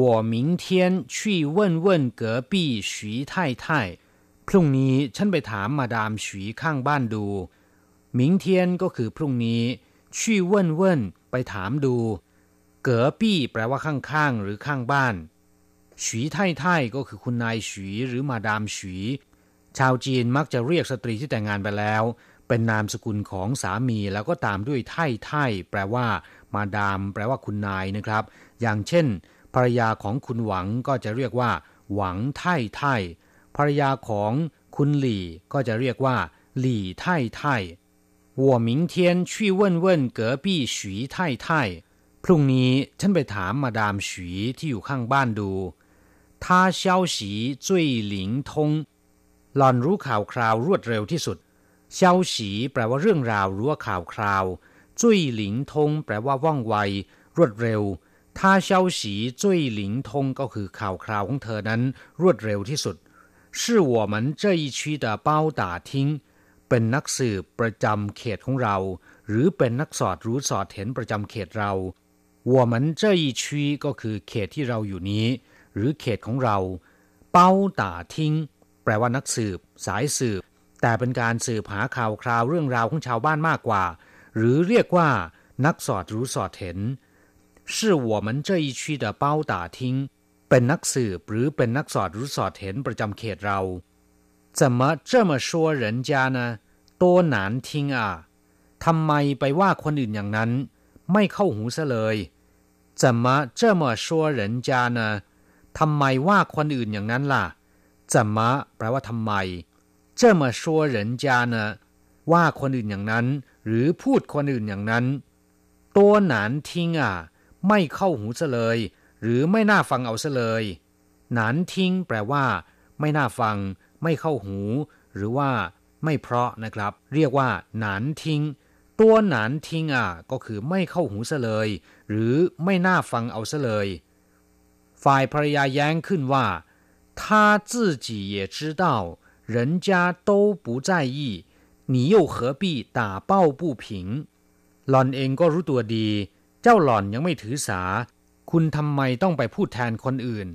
我明天去问问隔壁徐太太พรุ่งนี้ฉันไปถามมาดามฉีข้างบ้านดู明天ก็คือพรุ่งนี้去问问ไปถามดู เก๋อปี้แปลว่าข้างๆ หรือข้างบ้านฉีไท่ไท่ก็คือคุณนายฉีหรือมาดามฉีชาวจีนมักจะเรียกสตรีที่แต่งงานไปแล้ว เป็นนามสกุลของสามีแล้วก็ตามด้วยไท่ไท่แปลว่า มาดาม แปลว่าคุณนายนะครับ อย่างเช่น ภรรยาของคุณหวังก็จะเรียกว่า หวังไท่ไท่ภรรยาของคุณหลี่ก็จะเรียกว่า หลี่ไท่ไท่我明天去问问隔壁徐太太พ รุ่งนี้ฉันไปถามมาดามฉีที่อยู่ข้างบ้านดู 他消息最灵通หล่อนรู้ข่าวคราวรวดเร็วที่สุดเช้าสีแปลว่าเรื่องราวหรือว่าข่าวคราวจุ้ยหลิงทงแปลว่าว่องไว รวดเร็วถ้าเช้าสีจุ้ยหลิงทงก็คือข่าวคราวของเธอนั้น รวดเร็วที่สุด是我们这一区的包打听เป็นนักสืบประจำเขตของเรา หรือเป็นนักสอดรู้สอดเห็นประจำเขตเรา 我们这一区ก็คือเขตที่เราอยู่นี้ หรือเขตของเราเป้าด่าทิ้งแปลว่านักสืบ สายสืบ แต่เป็นการสืบหาข่าวคราวเรื่องราวของชาวบ้านมากกว่า หรือเรียกว่า นักสอดรู้สอดเห็น是我们这一区的包打听เป็นนักสืบหรือเป็นนักสอดรู้สอดเห็นประจำเขตเรา怎么这么说人家呢多难听啊ทำไมไปว่าคนอื่นอย่างนั้น ไม่เข้าหูซะเลย 怎么这么说人家呢ทำไมว่าคนอื่นอย่างนั้นล่ะ怎么แปลว่าทำไม这么说人家呢ว่าคนอื่นอย่างนั้น หรือพูดคนอื่นอย่างนั้น多难听啊ไม่เข้าหูซะเลย หรือไม่น่าฟังเอาซะเลยหนานทิ้งแปลว่า ไม่น่าฟัง ไม่เข้าหู หรือว่า ไม่เพราะนะครับ เรียกว่าหนานทิ้ง ตัวหนานทิ้งอ่ะก็คือไม่เข้าหูซะเลย หรือไม่น่าฟังเอาซะเลย ฝ่ายภรรยาแย้งขึ้นว่า他自己也知道人家都不在意你又何必打抱不平หล่อนเองก็รู้ตัวดีเจ้าหล่อนยังไม่ถือสา คุณทำไมต้องไปพูดแทนคนอื่น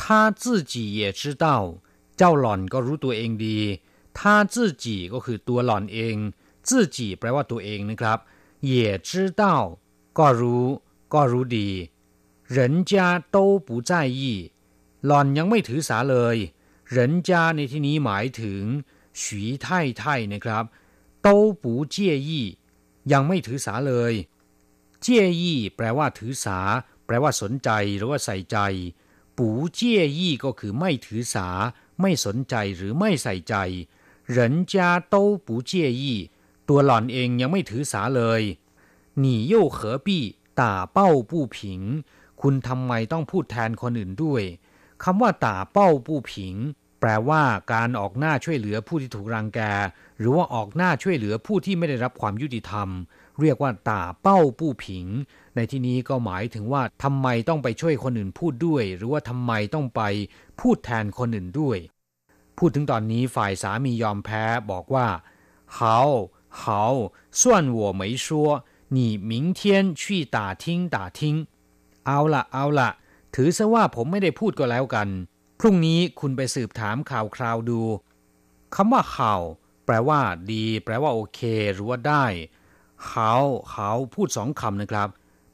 他自己也知道เจ้าหล่อนก็รู้ตัวเองดี他自己ก็คือตัวหล่อนเอง 自己แปลว่าตัวเองนะครับ也知道ก็รู้ ก็รู้ดี人家都不在意หล่อนยังไม่ถือสาเลย人家ในที่นี้หมายถึงฉีไท่ไท่นะครับ都不介意ยังไม่ถือสาเลยเจียยี่แปลว่าถือสา แปลว่าสนใจหรือว่าใส่ใจ ปูเจียยี่ก็คือไม่ถือสา ไม่สนใจหรือไม่ใส่ใจ人家都不介意 ตัวหล่อนเองยังไม่ถือสาเลยหนีโย่เขอปี้ตาเป้าปู้ผิง คุณทำไมต้องพูดแทนคนอื่นด้วยคำว่าต่าเป้าผู้ผิง แปลว่าการออกหน้าช่วยเหลือผู้ที่ถูกรังแก หรือว่าออกหน้าช่วยเหลือผู้ที่ไม่ได้รับความยุติธรรม เรียกว่าต่าเป้าผู้ผิง ในที่นี้ก็หมายถึงว่าทำไมต้องไปช่วยคนอื่นพูดด้วย หรือว่าทำไมต้องไปพูดแทนคนอื่นด้วย พูดถึงตอนนี้ฝ่ายสามียอมแพ้บอกว่าเขา 好算我没说你明天去打听打听เอาละเอาละถือซะว่าผมไม่ได้พูดก็แล้วกัน พรุ่งนี้คุณไปสืบถามข่าวคราวดูคำว่าข่าวแปลว่า ดี แปลว่าโอเค หรือว่าได้เขาเขาพูดสองคำนะครับ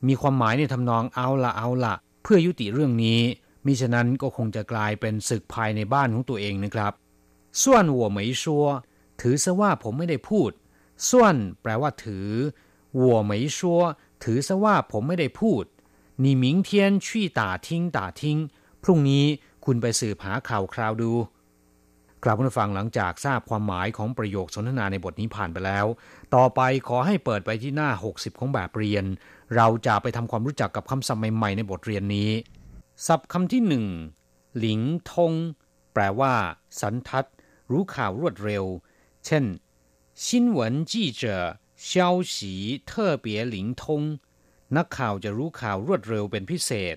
มีความหมายในทำนองเอาละเอาละเพื่อยุติเรื่องนี้ มิฉะนั้นก็คงจะกลายเป็นศึกภายในบ้านของตัวเองนะครับส่วน我没说ถือซะว่าผมไม่ได้พูด ส่วนแปลว่าถือ我没说ถือซะว่าผมไม่ได้พูด你明天去打听打听พรุ่งนี้คุณไปสืบหาข่าวคราวดูกลับมาฟังหลังจากทราบความหมายของประโยคสนทนาในบทนี้ผ่านไปแล้ว ต่อไปขอให้เปิดไปที่หน้า 60 ของแบบเรียน เราจะไปทำความรู้จักกับคำศัพท์ใหม่ๆในบทเรียนนี้ ศัพท์คำที่หนึ่งหลิงทง แปลว่า สันทัด รู้ข่าวรวดเร็ว เช่น 新闻记者消息特别灵通นักข่าวจะรู้ข่าวรวดเร็วเป็นพิเศษ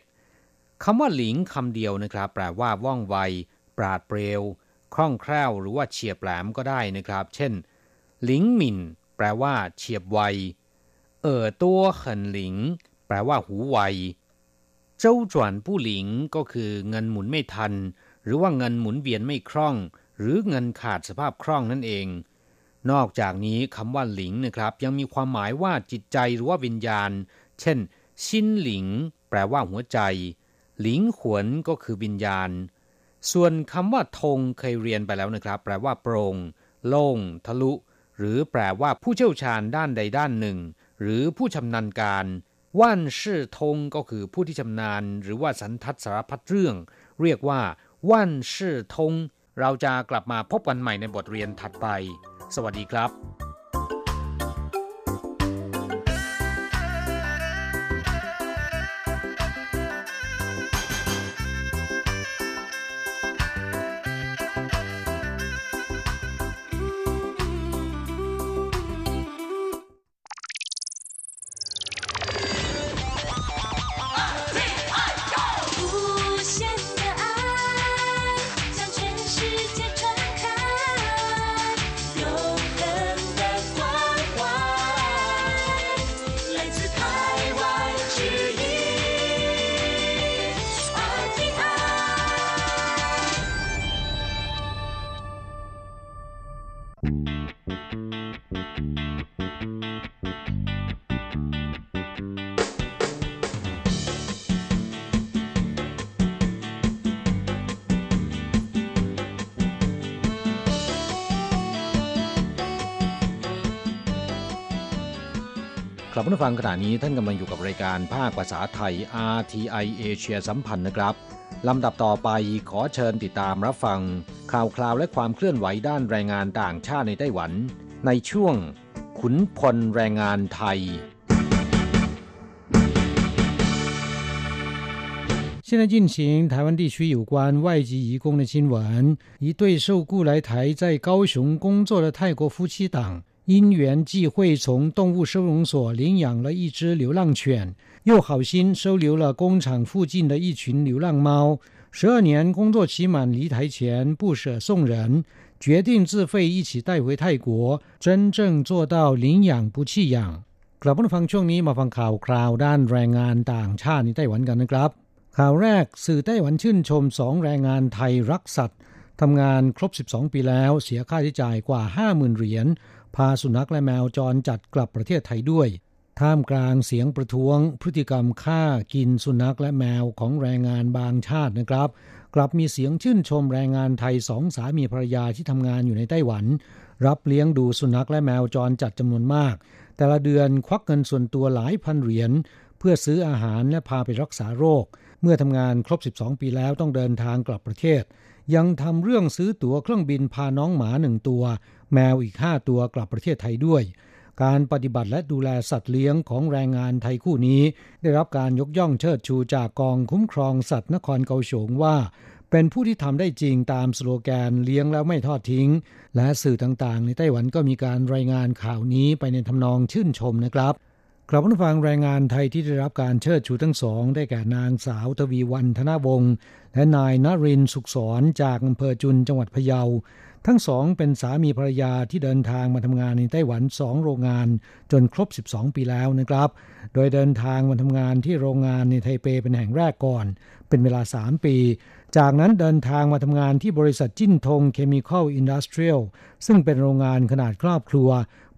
คำว่าหลิงคำเดียวนะครับ แปลว่าว่องไว ปราดเปรียวคล่องแคล่วหรือว่าเฉียบแหลมก็ได้นะครับ เช่น หลิงหมินแปลว่า เฉียบไว เอ่อตัวเหินหลิง แปลว่า หูไว เจ้าจวนผู้หลิงก็คือเงินหมุนไม่ทัน หรือว่าเงินหมุนเวียนไม่คล่อง หรือเงินขาดสภาพคล่องนั่นเอง นอกจากนี้คำว่าหลิงนะครับ ยังมีความหมายว่าจิตใจหรือว่าวิญญาณ เช่น ชินหลิง แปลว่าหัวใจ หลิงขวนก็คือวิญญาณ ส่วนคำว่าธงเคยเรียนไปแล้วนะครับ แปลว่าโปร่งโล่งทะลุ หรือแปลว่าผู้เชี่ยวชาญด้านใดด้านหนึ่ง หรือผู้ชำนาญการว่านชื่อธงก็คือผู้ที่ชำนาญ หรือว่าสันทัดสารพัดเรื่อง เรียกว่าว่านชื่อธงเราจะกลับมาพบกันใหม่ในบทเรียนถัดไป สวัสดีครับ ลับมาฟังขณะนี้ท่านกำลังอยู่กับรายการภาคภาษาไทย RTI เอเชียสัมพันธ์นะครับลำดับต่อไปขอเชิญติดตามรับฟัง ข่าวคราวและความเคลื่อนไหวด้านแรงงานต่างชาติในไต้หวัน ในช่วง ขุนพลแรงงานไทย现在进行台湾地区有关外籍移工的新闻。一对受雇来台在高雄工作的泰国夫妻档， 因缘际会从动物收容所领养了一只流浪犬，又好心收留了工厂附近的一群流浪猫。十二年工作期满离台前不舍送人，决定自费一起带回泰国，真正做到领养不弃养。กลับมาฟังช่วงนี้มาฟังข่าวคราวด้านแรงงานต่างชาติในไต้หวันกันนะครับข่าวแรกสื่อไต้หวันชื่นชมสองแรงงานไทยรักสัตว์ทำงานครบ 12 ปีแล้วเสียค่าใช้จ่ายกว่า 50,000 เหรียญ พาสุนัขและแมวจรจัดกลับประเทศไทยด้วย ท่ามกลางเสียงประท้วง พฤติกรรมฆ่ากินสุนัขและแมวของแรงงานบางชาตินะครับ กลับมีเสียงชื่นชมแรงงานไทยสองสามีภรรยาที่ทำงานอยู่ในไต้หวัน รับเลี้ยงดูสุนัขและแมวจรจัดจำนวนมาก แต่ละเดือนควักเงินส่วนตัวหลายพันเหรียญเพื่อซื้ออาหารและพาไปรักษาโรค เมื่อทำงานครบ 12 ปีแล้วต้องเดินทางกลับประเทศยังทำเรื่องซื้อตั๋วเครื่องบินพาน้องหมาหนึ่งตัว แมวอีก 5 ตัวกลับประเทศไทยด้วย การปฏิบัติและดูแลสัตว์เลี้ยงของแรงงานไทยคู่นี้ ได้รับการยกย่องเชิดชูจากกองคุ้มครองสัตว์นครเกาสงว่า เป็นผู้ที่ทำได้จริงตามสโลแกนเลี้ยงแล้วไม่ทอดทิ้ง และสื่อต่างๆ ในไต้หวันก็มีการรายงานข่าวนี้ไปในทำนองชื่นชมนะครับกลับมาฟังแรงงานไทยที่ได้รับการเชิดชูทั้งสอง ได้แก่นางสาวทวีวันธนวงศ์และนายนรินสุขสอนจากอำเภอจุนจังหวัดพะเยา ทั้งสองเป็นสามีภรรยาที่เดินทางมาทำงานในไต้หวันสองโรงงานจนครบ 12 ปีแล้วนะครับ โดยเดินทางมาทำงานที่โรงงานในไทเปเป็นแห่งแรกก่อน เป็นเวลา 3 ปี จากนั้นเดินทางมาทำงานที่บริษัทจิ้นทง Chemical Industrial ซึ่งเป็นโรงงานขนาดครอบครัว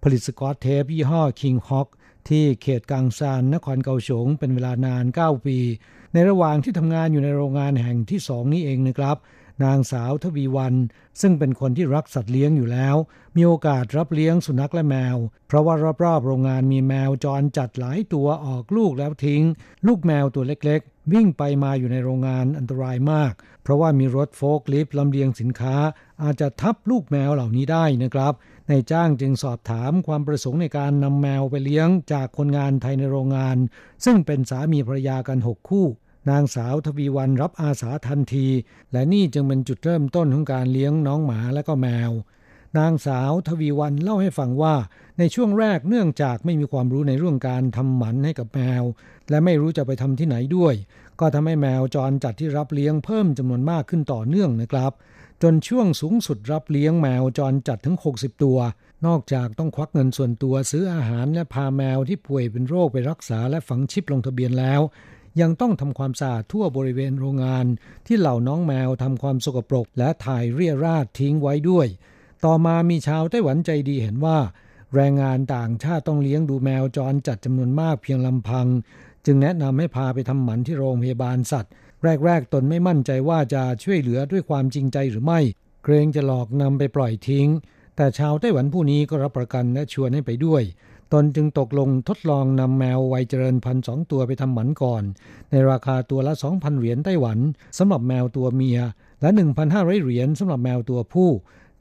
ผลิตสกอตเทปยี่ห้อ King Hawk ที่เขตกังซานนครเกาสงเป็นเวลานาน 9 ปี ในระหว่างที่ทำงานอยู่ในโรงงานแห่งที่สองนี้เองนะครับ นางสาวทวีวัน ซึ่งเป็นคนที่รักสัตว์เลี้ยงอยู่แล้ว มีโอกาสรับเลี้ยงสุนัขและแมว เพราะว่ารอบๆโรงงานมีแมวจรจัดหลายตัวออกลูกแล้วทิ้ง ลูกแมวตัวเล็กๆ วิ่งไปมาอยู่ในโรงงานอันตรายมาก เพราะว่ามีรถโฟล์คลิฟต์ลำเลียงสินค้า อาจจะทับลูกแมวเหล่านี้ได้นะครับนายจ้างจึงสอบถามความประสงค์ในการนำแมวไปเลี้ยงจากคนงานไทยในโรงงาน ซึ่งเป็นสามีภรรยากันหกคู่ นางสาวทวีวันรับอาสาทันที และนี่จึงเป็นจุดเริ่มต้นของการเลี้ยงน้องหมาและก็แมว นางสาวทวีวันเล่าให้ฟังว่า ในช่วงแรกเนื่องจากไม่มีความรู้ในเรื่องการทำหมันให้กับแมว และไม่รู้จะไปทำที่ไหนด้วย ก็ทำให้แมวจรจัดที่รับเลี้ยงเพิ่มจำนวนมากขึ้นต่อเนื่องนะครับ จนช่วงสูงสุดรับเลี้ยงแมวจรจัดถึง 60 ตัวนอกจากต้องควักเงินส่วนตัวซื้ออาหารและพาแมวที่ป่วยเป็นโรคไปรักษาและฝังชิปลงทะเบียนแล้ว ยังต้องทำความสะอาดทั่วบริเวณโรงงาน ที่เหล่าน้องแมวทำความสกปรก และถ่ายเรี่ยราดทิ้งไว้ด้วย ต่อมามีชาวไต้หวันใจดีเห็นว่า แรงงานต่างชาติต้องเลี้ยงดูแมวจรจัดจำนวนมากเพียงลำพัง จึงแนะนำให้พาไปทำหมันที่โรงพยาบาลสัตว์ แรก ๆ ตนไม่มั่นใจว่าจะช่วยเหลือด้วยความจริงใจหรือไม่ เกรงจะหลอกนำไปปล่อยทิ้ง แต่ชาวไต้หวันผู้นี้ก็รับประกันและชวนให้ไปด้วย ตนจึงตกลงทดลองนำแมววัยเจริญพันสองตัวไปทำหมันก่อน ในราคาตัวละ 2,000 เหรียญไต้หวันสำหรับแมวตัวเมีย และ 1,500 เหรียญสำหรับแมวตัวผู้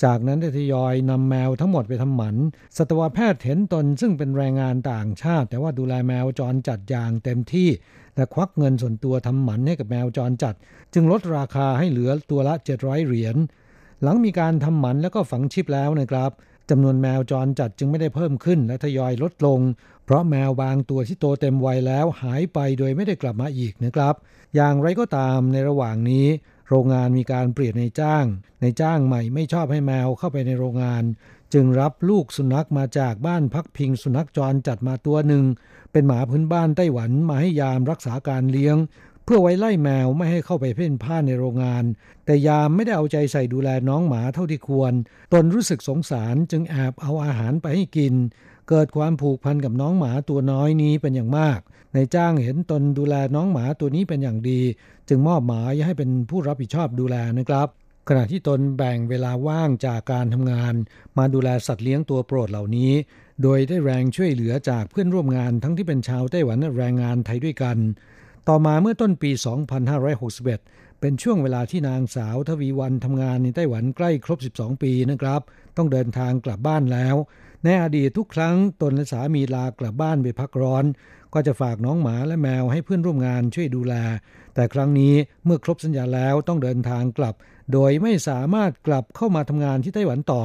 จากนั้นได้ทยอยนำแมวทั้งหมดไปทำหมัน สัตวแพทย์เห็นตนซึ่งเป็นแรงงานต่างชาติ แต่ว่าดูแลแมวจรจัดอย่างเต็มที่ และควักเงินส่วนตัวทำหมันให้กับแมวจรจัด จึงลดราคาให้เหลือตัวละ 700 เหรียญหลังมีการทำหมันแล้วก็ฝังชิปแล้วนะครับ จำนวนแมวจรจัดจึงไม่ได้เพิ่มขึ้นและทยอยลดลง เพราะแมวบางตัวที่โตเต็มวัยแล้วหายไปโดยไม่ได้กลับมาอีกนะครับ อย่างไรก็ตามในระหว่างนี้ โรงงานมีการเปลี่ยนในจ้าง ในจ้างใหม่ไม่ชอบให้แมวเข้าไปในโรงงาน จึงรับลูกสุนัขมาจากบ้านพักพิงสุนัขจรจัดมาตัวหนึ่ง เป็นหมาพื้นบ้านไต้หวันมาให้ยามรักษาการเลี้ยง เพื่อไว้ไล่แมวไม่ให้เข้าไปเพ่นพ่านในโรงงาน แต่ยามไม่ได้เอาใจใส่ดูแลน้องหมาเท่าที่ควร ตนรู้สึกสงสารจึงแอบเอาอาหารไปให้กิน เกิดความผูกพันกับน้องหมาตัวน้อยนี้เป็นอย่างมากในจ้างเห็นตนดูแลน้องหมาตัวนี้เป็นอย่างดี จึงมอบหมายให้เป็นผู้รับผิดชอบดูแลนะครับ ขณะที่ตนแบ่งเวลาว่างจากการทำงาน มาดูแลสัตว์เลี้ยงตัวโปรดเหล่านี้ โดยได้แรงช่วยเหลือจากเพื่อนร่วมงานทั้งที่เป็นชาวไต้หวันและแรงงานไทยด้วยกัน ต่อมาเมื่อต้นปี 2561 เป็นช่วงเวลาที่นางสาวทวีวันทำงานในไต้หวันใกล้ครบ 12 ปีนะครับ ต้องเดินทางกลับบ้านแล้ว ในอดีตทุกครั้งตนและสามีลากลับบ้านไปพักร้อน ก็จะฝากน้องหมาและแมวให้เพื่อนร่วมงานช่วยดูแล แต่ครั้งนี้เมื่อครบสัญญาแล้วต้องเดินทางกลับ โดยไม่สามารถกลับเข้ามาทำงานที่ไต้หวันต่อ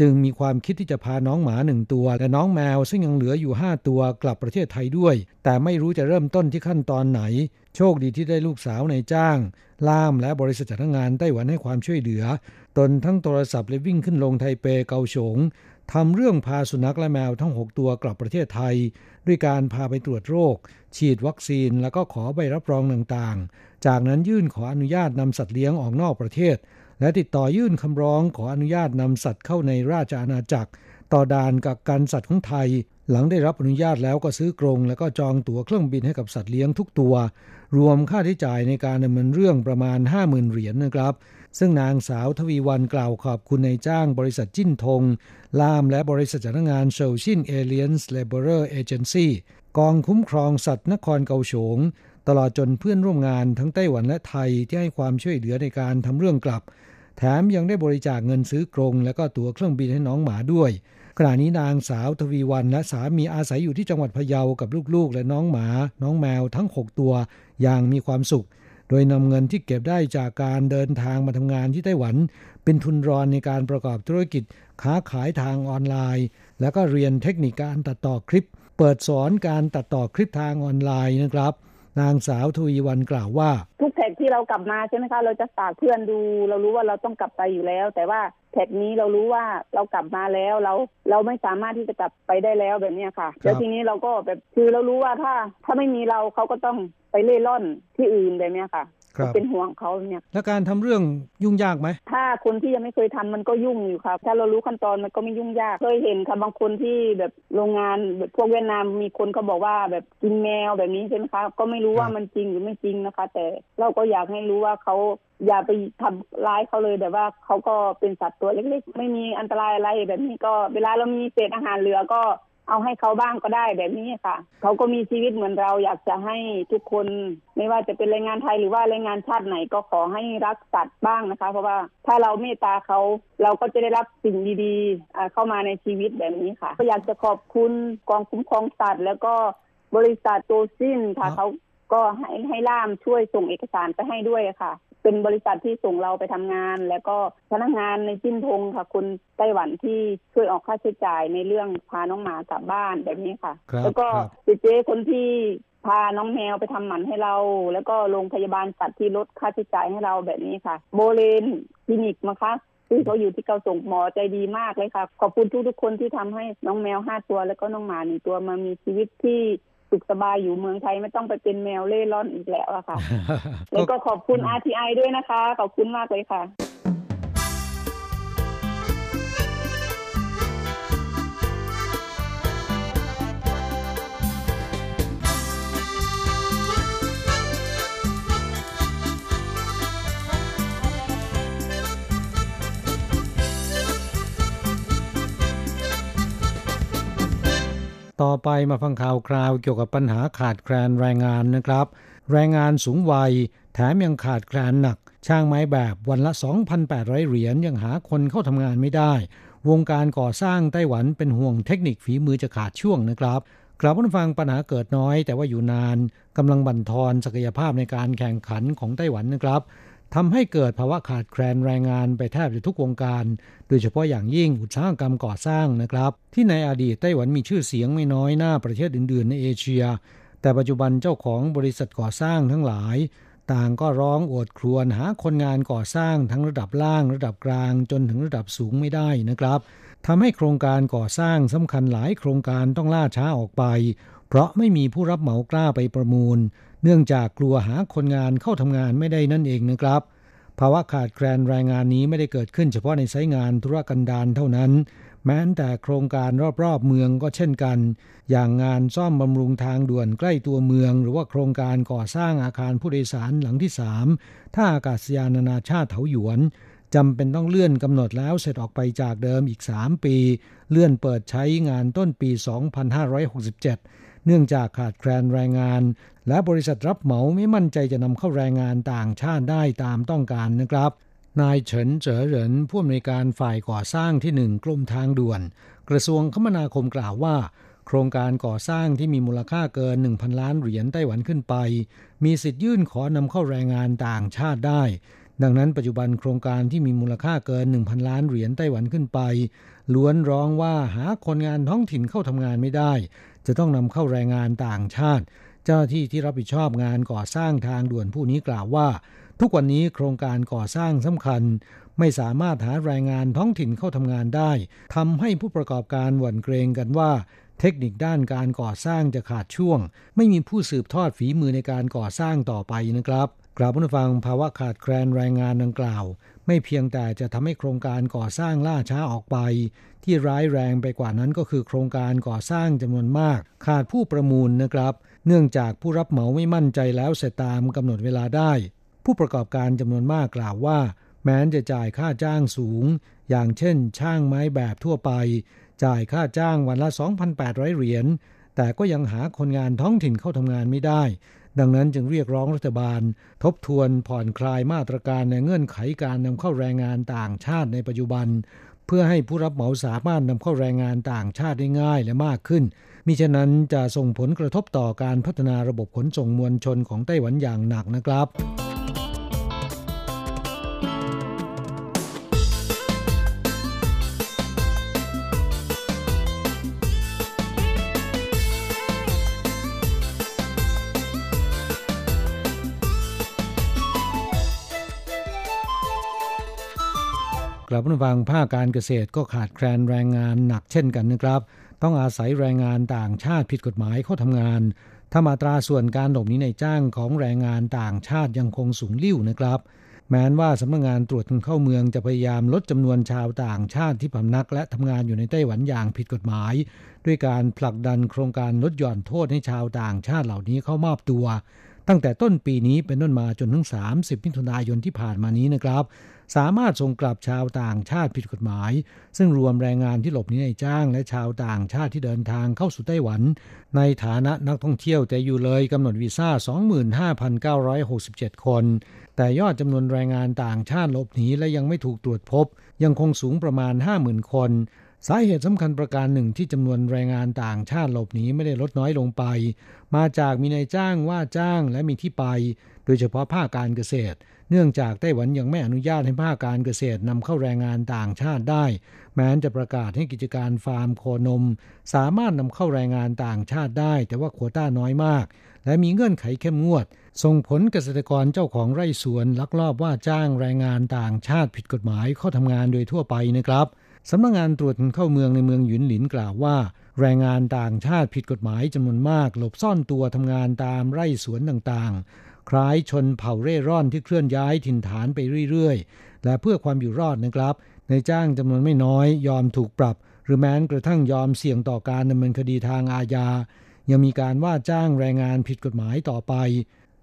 จึงมีความคิดที่จะพาน้องหมาหนึ่งตัวและน้องแมวซึ่งยังเหลืออยู่ 5 ตัวกลับประเทศไทยด้วย แต่ไม่รู้จะเริ่มต้นที่ขั้นตอนไหน โชคดีที่ได้ลูกสาวในจ้าง ล่ามและบริษัทจ้างงานไต้หวันให้ความช่วยเหลือ ตนทั้งโทรศัพท์และวิ่งขึ้นลงไทเปเกาฉงทำเรื่องพาสุนัขและแมวทั้ง 6 ตัวกลับประเทศไทย ด้วยการพาไปตรวจโรค ฉีดวัคซีนแล้วก็ขอใบรับรองต่างๆ จากนั้นยื่นขออนุญาตนำสัตว์เลี้ยงออกนอกประเทศ และติดต่อยื่นคำร้องขออนุญาตนำสัตว์เข้าในราชอาณาจักร ต่อด่านกักกันสัตว์ของไทย หลังได้รับอนุญาตแล้วก็ซื้อกรง แล้วก็จองตั๋วเครื่องบินให้กับสัตว์เลี้ยงทุกตัว รวมค่าใช้จ่ายในการดำเนินเรื่องประมาณ 50,000 เหรียญนะครับ ซึ่งนางสาวทวีวันกล่าวขอบคุณนายจ้างบริษัทจิ้นทง ล่ามและบริษัทจ้างงานโซชิน Aliens Labor Agency กองคุ้มครองสัตว์นครเกาสงตลอดจนเพื่อนร่วมงานทั้งไต้หวันและไทยที่ให้ความช่วยเหลือในการทำเรื่องกลับ แถมยังได้บริจาคเงินซื้อกรง และก็ตั๋วเครื่องบินให้น้องหมาด้วย ขณะนี้นางสาวทวีวันและสามีอาศัยอยู่ที่จังหวัดพะเยากับลูกๆ และน้องหมา น้องแมวทั้ง 6 ตัวอย่างมีความสุข โดยนำเงินที่เก็บได้จากการเดินทางมาทำงานที่ไต้หวัน เป็นทุนรอนในการประกอบธุรกิจ ค้าขายทางออนไลน์ แล้วก็เรียนเทคนิคการตัดต่อคลิป เปิดสอนการตัดต่อคลิปทางออนไลน์นะครับ นางสาวทวีวันกล่าวว่า ทุกแท็กที่เรากลับมาใช่ไหมคะเราจะฝากเพื่อนดู เรารู้ว่าเราต้องกลับไปอยู่แล้ว แต่ว่าแท็กนี้เรารู้ว่าเรากลับมาแล้วเราเราไม่สามารถที่จะกลับไปได้แล้วแบบนี้ค่ะ แล้วทีนี้เราก็แบบคือเรารู้ว่าถ้า ถ้าไม่มีเราเขาก็ต้องไปเล่ร่อนที่อื่นแบบนี้ค่ะครับ เป็นห่วงเขาเนี่ย และการทำเรื่องยุ่งยากไหม ถ้าคนที่ยังไม่เคยทำมันก็ยุ่งอยู่ครับ ถ้าเรารู้ขั้นตอนมันก็ไม่ยุ่งยาก เคยเห็นค่ะบางคนที่แบบโรงงานแบบพวกเวียดนามมีคนเขาบอกว่าแบบกินแมวแบบนี้ใช่ไหมคะ ก็ไม่รู้ว่ามันจริงหรือไม่จริงนะคะ แต่เราก็อยากให้รู้ว่าเขาอย่าไปทำร้ายเขาเลยแบบว่าเขาก็เป็นสัตว์ตัวเล็กๆ ไม่มีอันตรายอะไรแบบนี้ก็เวลาเรามีเศษอาหารเหลือก็ เอาให้เขาบ้างก็ได้แบบนี้ค่ะ เขาก็มีชีวิตเหมือนเราอยากจะให้ทุกคนไม่ว่าจะเป็นแรงงานไทยหรือว่าแรงงานชาติไหนก็ขอให้รักสัตว์บ้างนะคะ เพราะว่าถ้าเราเมตตาเขาเราก็จะได้รับสิ่งดีๆอ่าเข้ามาในชีวิตแบบนี้ค่ะ ก็อยากจะขอบคุณกองคุ้มครองสัตว์ แล้วก็บริษัทโตซินค่ะเขาก็ให้ให้ล่ามช่วยส่งเอกสารไปให้ด้วยค่ะ เป็นบริษัทที่ส่งเราไปทำงาน แล้วก็พนักงานในจิ้นทงค่ะคุณไต้หวันที่ช่วยออกค่าใช้จ่ายในเรื่องพาน้องหมากลับบ้านแบบนี้ค่ะครับแล้วก็ครับเจ๊คนที่พาน้องแมวไปทำหมันให้เรา แล้วก็โรงพยาบาลสัตว์ที่ลดค่าใช้จ่ายให้เราแบบนี้ค่ะ โบเลนคลินิกนะคะที่เขาอยู่ที่เกาส่งหมอใจดีมากเลยค่ะ ขอบคุณทุกๆคนที่ทำให้น้องแมวห้าตัว แล้วก็น้องหมาหนึ่งตัวมามีชีวิตที่ สุขสบายอยู่เมืองไทยไม่ต้องไปเป็นแมวเล่ร่อนอีกแล้วอะค่ะ แล้วก็ขอบคุณ RTI ด้วยนะคะ ขอบคุณมากเลยค่ะ ต่อไปมาฟังข่าวคราวเกี่ยวกับปัญหาขาดแคลนแรงงานนะครับ แรงงานสูงวัย แถมยังขาดแคลนหนัก ช่างไม้แบบวันละ 2,800 เหรียญยังหาคนเข้าทำงานไม่ได้ วงการก่อสร้างไต้หวันเป็นห่วงเทคนิคฝีมือจะขาดช่วงนะครับกลับมาฟังปัญหาเกิดน้อยแต่ว่าอยู่นานกำลังบั่นทอนศักยภาพในการแข่งขันของไต้หวันนะครับ ทำให้เกิดภาวะขาดแคลนแรงงานไปแทบจะทุกวงการ โดยเฉพาะอย่างยิ่งอุตสาหกรรมก่อสร้างนะครับ ที่ในอดีตไต้หวันมีชื่อเสียงไม่น้อยหน้าประเทศอื่น ๆ ในเอเชีย แต่ปัจจุบันเจ้าของบริษัทก่อสร้างทั้งหลาย ต่างก็ร้องโอดครวญหาคนงานก่อสร้างทั้งระดับล่างระดับกลางจนถึงระดับสูงไม่ได้นะครับทำให้โครงการก่อสร้างสำคัญหลายโครงการต้องล่าช้าออกไป เพราะไม่มีผู้รับเหมากล้าไปประมูล เนื่องจากกลัวหาคนงานเข้าทำงานไม่ได้นั่นเองนะครับ ภาวะขาดแคลนแรงงานนี้ไม่ได้เกิดขึ้นเฉพาะในไซต์งานธุรกันดารเท่านั้น แม้แต่โครงการรอบๆเมืองก็เช่นกัน อย่างงานซ่อมบำรุงทางด่วนใกล้ตัวเมือง หรือว่าโครงการก่อสร้างอาคารผู้โดยสารหลังที่3ท่าอากาศยานนานาชาติเถาหยวนจำเป็นต้องเลื่อนกำหนดแล้วเสร็จออกไปจากเดิมอีก 3 ปี เลื่อนเปิดใช้งานต้นปี 2567 เนื่องจากขาดแคลนแรงงาน และบริษัทรับเหมาไม่มั่นใจจะนำเข้าแรงงานต่างชาติได้ตามต้องการนะครับ นายเฉินเจ๋อเหรินผู้อำนวยการฝ่ายก่อสร้างที่หนึ่งกรมทางด่วน กระทรวงคมนาคมกล่าวว่า โครงการก่อสร้างที่มีมูลค่าเกิน 1,000 ล้านเหรียญไต้หวันขึ้นไป มีสิทธิ์ยื่นขอนำเข้าแรงงานต่างชาติได้ ดังนั้นปัจจุบันโครงการที่มีมูลค่าเกิน 1,000 ล้านเหรียญไต้หวันขึ้นไป ล้วนร้องว่าหาคนงานท้องถิ่นเข้าทำงานไม่ได้ จะต้องนำเข้าแรงงานต่างชาติ เจ้าหน้าที่ที่รับผิดชอบงานก่อสร้างทางด่วนผู้นี้กล่าวว่า ทุกวันนี้โครงการก่อสร้างสำคัญ ไม่สามารถหาแรงงานท้องถิ่นเข้าทำงานได้ทำให้ผู้ประกอบการหวั่นเกรงกันว่า เทคนิคด้านการก่อสร้างจะขาดช่วง ไม่มีผู้สืบทอดฝีมือในการก่อสร้างต่อไปนะครับกล่าวผู้ฟังภาวะขาดแคลนแรงงานดังกล่าว ไม่เพียงแต่จะทำให้โครงการก่อสร้างล่าช้าออกไป ที่ร้ายแรงไปกว่านั้นก็คือโครงการก่อสร้างจำนวนมาก ขาดผู้ประมูลนะครับ เนื่องจากผู้รับเหมาไม่มั่นใจแล้วเสร็จตามกำหนดเวลาได้ ผู้ประกอบการจำนวนมากกล่าวว่า แม้นจะจ่ายค่าจ้างสูง อย่างเช่น ช่างไม้แบบทั่วไป จ่ายค่าจ้างวันละ 2,800 เหรียญแต่ก็ยังหาคนงานท้องถิ่นเข้าทำงานไม่ได้ ดังนั้นจึงเรียกร้องรัฐบาล ทบทวนผ่อนคลายมาตรการในเงื่อนไขการนำเข้าแรงงานต่างชาติในปัจจุบัน เพื่อให้ผู้รับเหมาสามารถนำเข้าแรงงานต่างชาติได้ง่ายและมากขึ้น มิฉะนั้นจะส่งผลกระทบต่อการพัฒนาระบบขนส่งมวลชนของไต้หวันอย่างหนักนะครับกลับมาฟังภาคการเกษตรก็ขาดแคลนแรงงานหนักเช่นกันนะครับ ต้องอาศัยแรงงานต่างชาติผิดกฎหมายเข้าทำงาน ถ้ามาตราส่วนการหลบหนีในจ้างของแรงงานต่างชาติยังคงสูงลิ่วนะครับ แม้นว่าสำนักงานตรวจคนเข้าเมืองจะพยายามลดจำนวนชาวต่างชาติที่พำนักและทำงานอยู่ในไต้หวันอย่างผิดกฎหมาย ด้วยการผลักดันโครงการลดหย่อนโทษให้ชาวต่างชาติเหล่านี้เข้ามอบตัว ตั้งแต่ต้นปีนี้เป็นต้นมาจนถึง 30มิถุนายนที่ผ่านมานี้นะครับ สามารถส่งกลับชาวต่างชาติผิดกฎหมาย ซึ่งรวมแรงงานที่หลบหนีในจ้าง และชาวต่างชาติที่เดินทางเข้าสู่ไต้หวัน ในฐานะนักท่องเที่ยวแต่อยู่เลยกำหนดวีซ่า 25,967 คน แต่ยอดจำนวนแรงงานต่างชาติหลบหนีและยังไม่ถูกตรวจพบ ยังคงสูงประมาณ 50,000 คนสาเหตุสำคัญประการหนึ่งที่จำนวนแรงงานต่างชาติหลบหนีไม่ได้ลดน้อยลงไป มาจากมีนายจ้างว่าจ้างและมีที่ไป โดยเฉพาะภาคการเกษตร เนื่องจากไต้หวันยังไม่อนุญาตให้ภาคการเกษตรนำเข้าแรงงานต่างชาติได้ แม้จะประกาศให้กิจการฟาร์มโคนม สามารถนำเข้าแรงงานต่างชาติได้ แต่ว่าโควต้าน้อยมาก และมีเงื่อนไขเข้มงวด ส่งผลเกษตรกรเจ้าของไร่สวนลักลอบว่าจ้างแรงงานต่างชาติผิดกฎหมายเข้าทำงานโดยทั่วไปนะครับสำนักงงานตรวจเข้าเมืองในเมืองหยุนหลินกล่าวว่าแรงงานต่างชาติผิดกฎหมายจำนวนมาก หลบซ่อนตัวทำงานตามไร่สวนต่าง คล้ายชนเผ่าเร่ร่อนที่เคลื่อนย้ายถิ่นฐานไปเรื่อยๆ และเพื่อความอยู่รอดนะครับในจ้างจำนวนไม่น้อยยอมถูกปรับ หรือแม้กระทั่งยอมเสี่ยงต่อการดำเนินคดีทางอาญา ยังมีการว่าจ้างแรงงานผิดกฎหมายต่อไป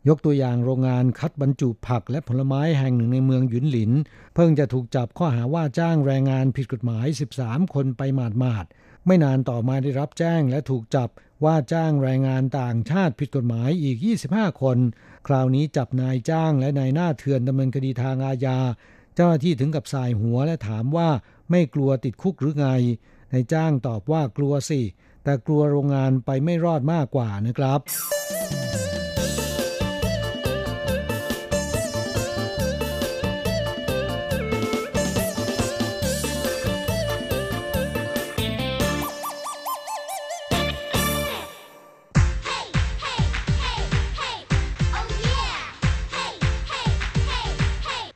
ยกตัวอย่างโรงงานคัดบรรจุผักและผลไม้แห่งหนึ่งในเมืองหยุนหลิน เพิ่งจะถูกจับข้อหาว่าจ้างแรงงานผิดกฎหมาย 13 คนไปหมาดๆไม่นานต่อมาได้รับแจ้งและถูกจับว่าจ้างแรงงานต่างชาติผิดกฎหมายอีก 25 คน คราวนี้จับนายจ้างและนายหน้าเถื่อนดำเนินคดีทางอาญา เจ้าหน้าที่ถึงกับสายหัวและถามว่าไม่กลัวติดคุกหรือไง นายจ้างตอบว่ากลัวสิ แต่กลัวโรงงานไปไม่รอดมากกว่านะครับ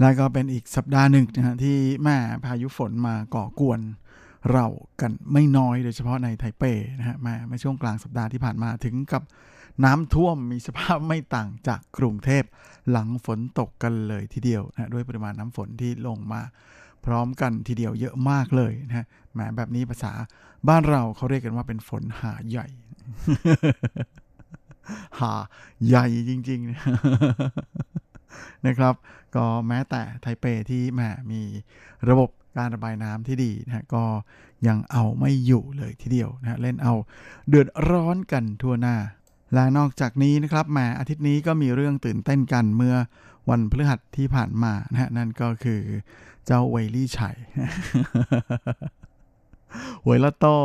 แล้วก็เป็นอีกสัปดาห์หนึ่งนะฮะที่แม่พายุฝนมาก่อกวนเรากันไม่น้อยโดยเฉพาะในไทเปนะฮะมาในช่วงกลางสัปดาห์ที่ผ่านมาถึงกับน้ำท่วมมีสภาพไม่ต่างจากกรุงเทพหลังฝนตกกันเลยทีเดียวนะด้วยปริมาณน้ำฝนที่ลงมาพร้อมกันทีเดียวเยอะมากเลยนะฮะแหมแบบนี้ภาษาบ้านเราเขาเรียกกันว่าเป็นฝนหาใหญ่ หาใหญ่จริงๆ นะครับ ก็แม้แต่ไทเปที่แหมมีระบบการระบายน้ำที่ดีนะก็ยังเอาไม่อยู่เลยทีเดียวนะเล่นเอาเดือดร้อนกันทั่วหน้า และนอกจากนี้นะครับแหมอาทิตย์นี้ก็มีเรื่องตื่นเต้นกันเมื่อวันพฤหัสที่ผ่านมานะนั่นก็คือเจ้าเวลี่ชัยหวยลอตโต้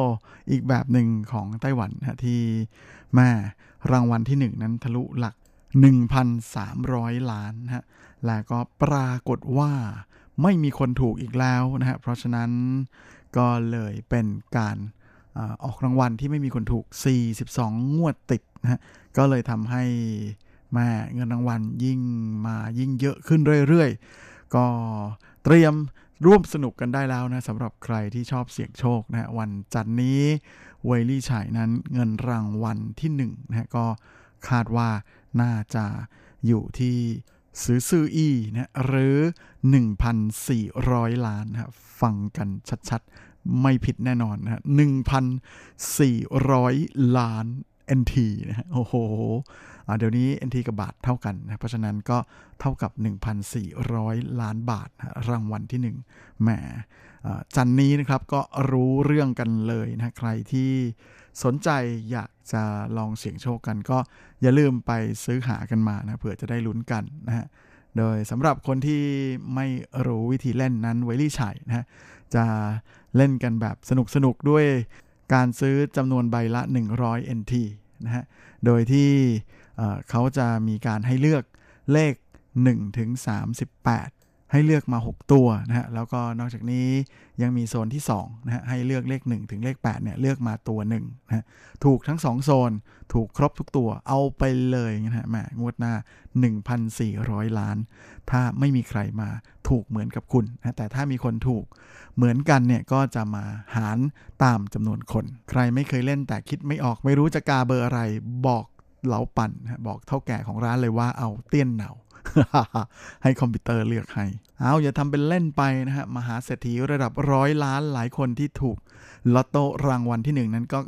อีกแบบหนึ่งของไต้หวันนะที่แม่รางวัลที่หนึ่งนั้นทะลุหลัก 1,300 ล้านนะฮะและก็ปรากฏว่าไม่มีคนถูกอีกแล้วนะฮะเพราะฉะนั้นก็เลยเป็นการออกรางวัลที่ไม่มีคนถูก 42 งวดติดนะฮะก็เลยทำให้แม่เงินรางวัลยิ่งมายิ่งเยอะขึ้นเรื่อยๆ ก็เตรียมร่วมสนุกกันได้แล้วนะสำหรับใครที่ชอบเสี่ยงโชคนะวันจันนี้เวลี่ฉายนั้นเงินรางวัลที่1นะฮะก็คาดว่า น่าจะอยู่ที่ซื้อซื้ออีนะหรือ 1,400 ล้านนะฟังกันชัดๆ ไม่ผิดแน่นอนนะ1,400 ล้าน NT นะฮะโอ้โหเดี๋ยวนี้ NT กับบาทเท่ากันนะเพราะฉะนั้นก็เท่ากับ 1,400 ล้านบาทนะรางวัลที่ 1แหม จันนี้นะครับก็รู้เรื่องกันเลยนะใครที่สนใจอยากจะลองเสี่ยงโชคกัน ก็อย่าลืมไปซื้อหากันมานะเผื่อจะได้ลุ้นกันนะฮะโดยสำหรับคนที่ไม่รู้วิธีเล่นนั้นไวลี่ชัยนะฮะจะเล่นกันแบบสนุกสนุกด้วยการซื้อจำนวนใบละ 100 NT นะฮะโดยที่เขาจะมีการให้เลือกเลข1ถึง38 ให้เลือกมา 6 ตัวนะฮะแล้วก็นอกจากนี้ยังมีโซนที่2นะฮะให้เลือกเลข 1 ถึงเลข8เนี่ยเลือกมาตัว1นะฮะถูกทั้ง 2 โซน ถูกครบทุกตัวเอาไปเลยนะฮะแหมงวดหน้า 1,400 ล้าน ถ้าไม่มีใครมาถูกเหมือนกับคุณนะแต่ถ้ามีคนถูกเหมือนกันเนี่ยก็จะมาหารตามจำนวนคน ใครไม่เคยเล่นแต่คิดไม่ออกไม่รู้จะกาเบอร์อะไรบอก老闆นะบอกเถ้าแก่ของร้านเลยว่าเอา電腦 ให้คอมพิวเตอร์เลือกให้ เอาอย่าทำเป็นเล่นไปนะฮะ มหาเศรษฐีระดับร้อยล้านหลายคนที่ถูกลอตโต้รางวัลที่หนึ่งนั้นก็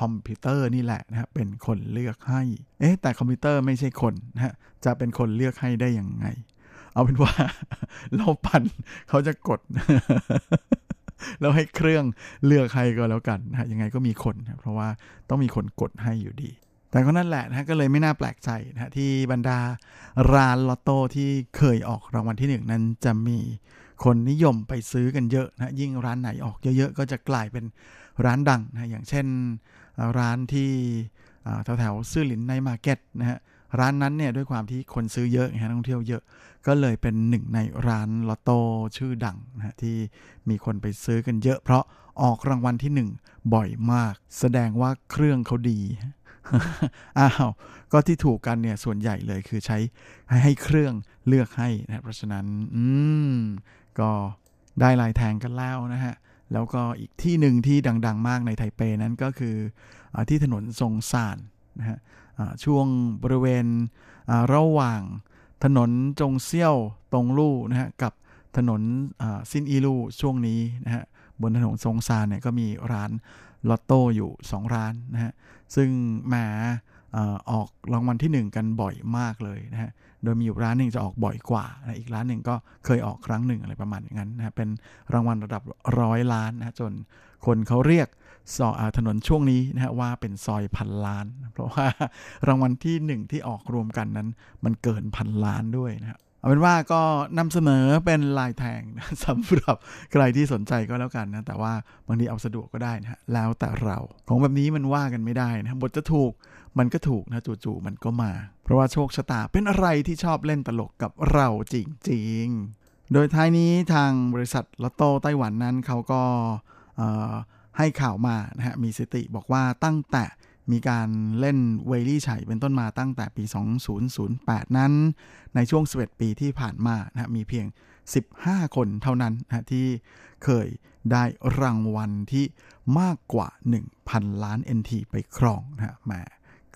คอมพิวเตอร์นี่แหละนะฮะเป็นคนเลือกให้ เอ๊ะแต่คอมพิวเตอร์ไม่ใช่คนนะฮะจะเป็นคนเลือกให้ได้ยังไง เอาเป็นว่าเราปั่นเขาจะกดแล้วให้เครื่องเลือกให้ก็แล้วกันนะยังไงก็มีคนนะเพราะว่าต้องมีคนกดให้อยู่ดี แต่ก็นั่นแหละนะก็เลยไม่น่าแปลกใจนะที่บรรดาร้านลอตโต้ที่เคยออกรางวัลที่หนึ่งนั้นจะมีคนนิยมไปซื้อกันเยอะนะยิ่งร้านไหนออกเยอะๆ ก็จะกลายเป็นร้านดังนะอย่างเช่นร้านที่แถวแถวซื่อหลินในมาร์เก็ตนะฮะร้านนั้นเนี่ยด้วยความที่คนซื้อเยอะนะท่องเที่ยวเยอะ ก็เลยเป็นหนึ่งในร้านลอตโต้ชื่อดังนะที่มีคนไปซื้อกันเยอะ เพราะออกรางวัลที่1บ่อยมาก แสดงว่าเครื่องเขาดี อ้าวก็ที่ถูกกันเนี่ยส่วนใหญ่เลยคือใช้ให้ให้เครื่องเลือกให้นะเพราะฉะนั้นอืมก็ได้ลายแทงกันแล้วนะฮะแล้วก็อีกที่หนึ่งที่ดัง ๆ มากในไทเปนั้นก็คืออที่ถนนทรงซานนะฮะช่วงบริเวณระหว่างถนนจงเซี่ยวตรงลู่นะฮะกับถนนซินอีลู่ช่วงนี้นะฮะบนถนนทรงซานเนี่ยก็มีร้านลอตโต้อยู่ 2 ร้านนะฮะ ซึ่งแหมออกรางวัลที่ 1 กันบ่อยมากเลยนะฮะ โดยมีอยู่ร้านหนึ่งจะออกบ่อยกว่านะอีกร้านหนึ่งก็เคยออกครั้งหนึ่งอะไรประมาณอย่างนั้นนะ เป็นรางวัลระดับร้อยล้านนะจนคนเขาเรียกซอถนนช่วงนี้นะฮะว่าเป็นซอยพันล้าน เพราะว่ารางวัลที่ 1 ที่ออกรวมกันนั้น มันเกินพันล้านด้วยนะครับ เอาเป็นว่าก็นำเสนอเป็นลายแทงสำหรับใครที่สนใจก็แล้วกันนะแต่ว่าบางทีเอาสะดวกก็ได้นะแล้วแต่เราของแบบนี้มันว่ากันไม่ได้นะบทจะถูกมันก็ถูกนะจู่ๆมันก็มา เพราะว่าโชคชะตาเป็นอะไรที่ชอบเล่นตลกกับเราจริงๆ โดยท้ายนี้ทางบริษัทลอตโต้ไต้หวันนั้นเขาก็ให้ข่าวมานะฮะมีสติบอกว่าตั้งแต่ มีการเล่นเวลี่ไฉเป็นต้นมาตั้งแต่ปี 2008 นั้น ในช่วง 11 ปีที่ผ่านมานะมีเพียง 15 คนเท่านั้นนะที่เคยได้รางวัลที่มากกว่า 1,000 ล้าน NT ไปครองนะฮะแหม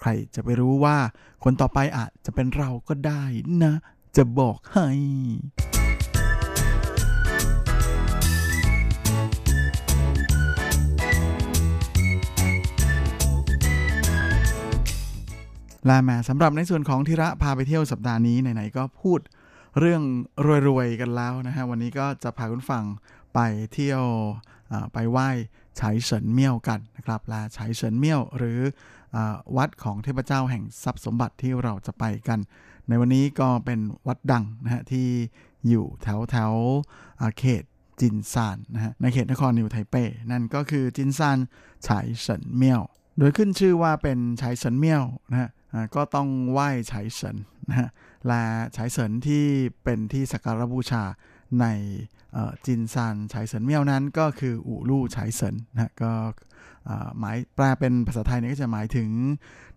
ใครจะไปรู้ว่าคนต่อไปอาจจะเป็นเราก็ได้นะ จะบอกให้ ลามาสำหรับในส่วนของธีระพาไปเที่ยวสัปดาห์นี้ไหนๆก็พูดเรื่องรวยๆกันแล้วนะฮะวันนี้ก็จะพาคุณฟังไปเที่ยวไปไหว้ไฉเฉินเมี่ยวกันนะครับลาไฉเฉินเมี่ยวหรืออวัดของเทพเจ้าแห่งทรัพย์สมบัติที่เราจะไปกัน ในวันนี้ก็เป็นวัดดังนะฮะที่อยู่แถวแถวเขตจินซานนะฮะในเขตนครนิวไทเป้นั่นก็คือจินซานไฉเฉินเมี่ยว โดยขึ้นชื่อว่าเป็นไฉเฉินเมี่ยวนะฮะ ก็ต้องไหว้ไฉเฉินนะฮะและไฉเฉินที่เป็นที่สักการบูชาในจินซานไฉเฉินเมี่ยวนั้นก็คืออู่ลู่ไฉเฉินนะก็หมายแปลเป็นภาษาไทยนี่ก็จะหมายถึง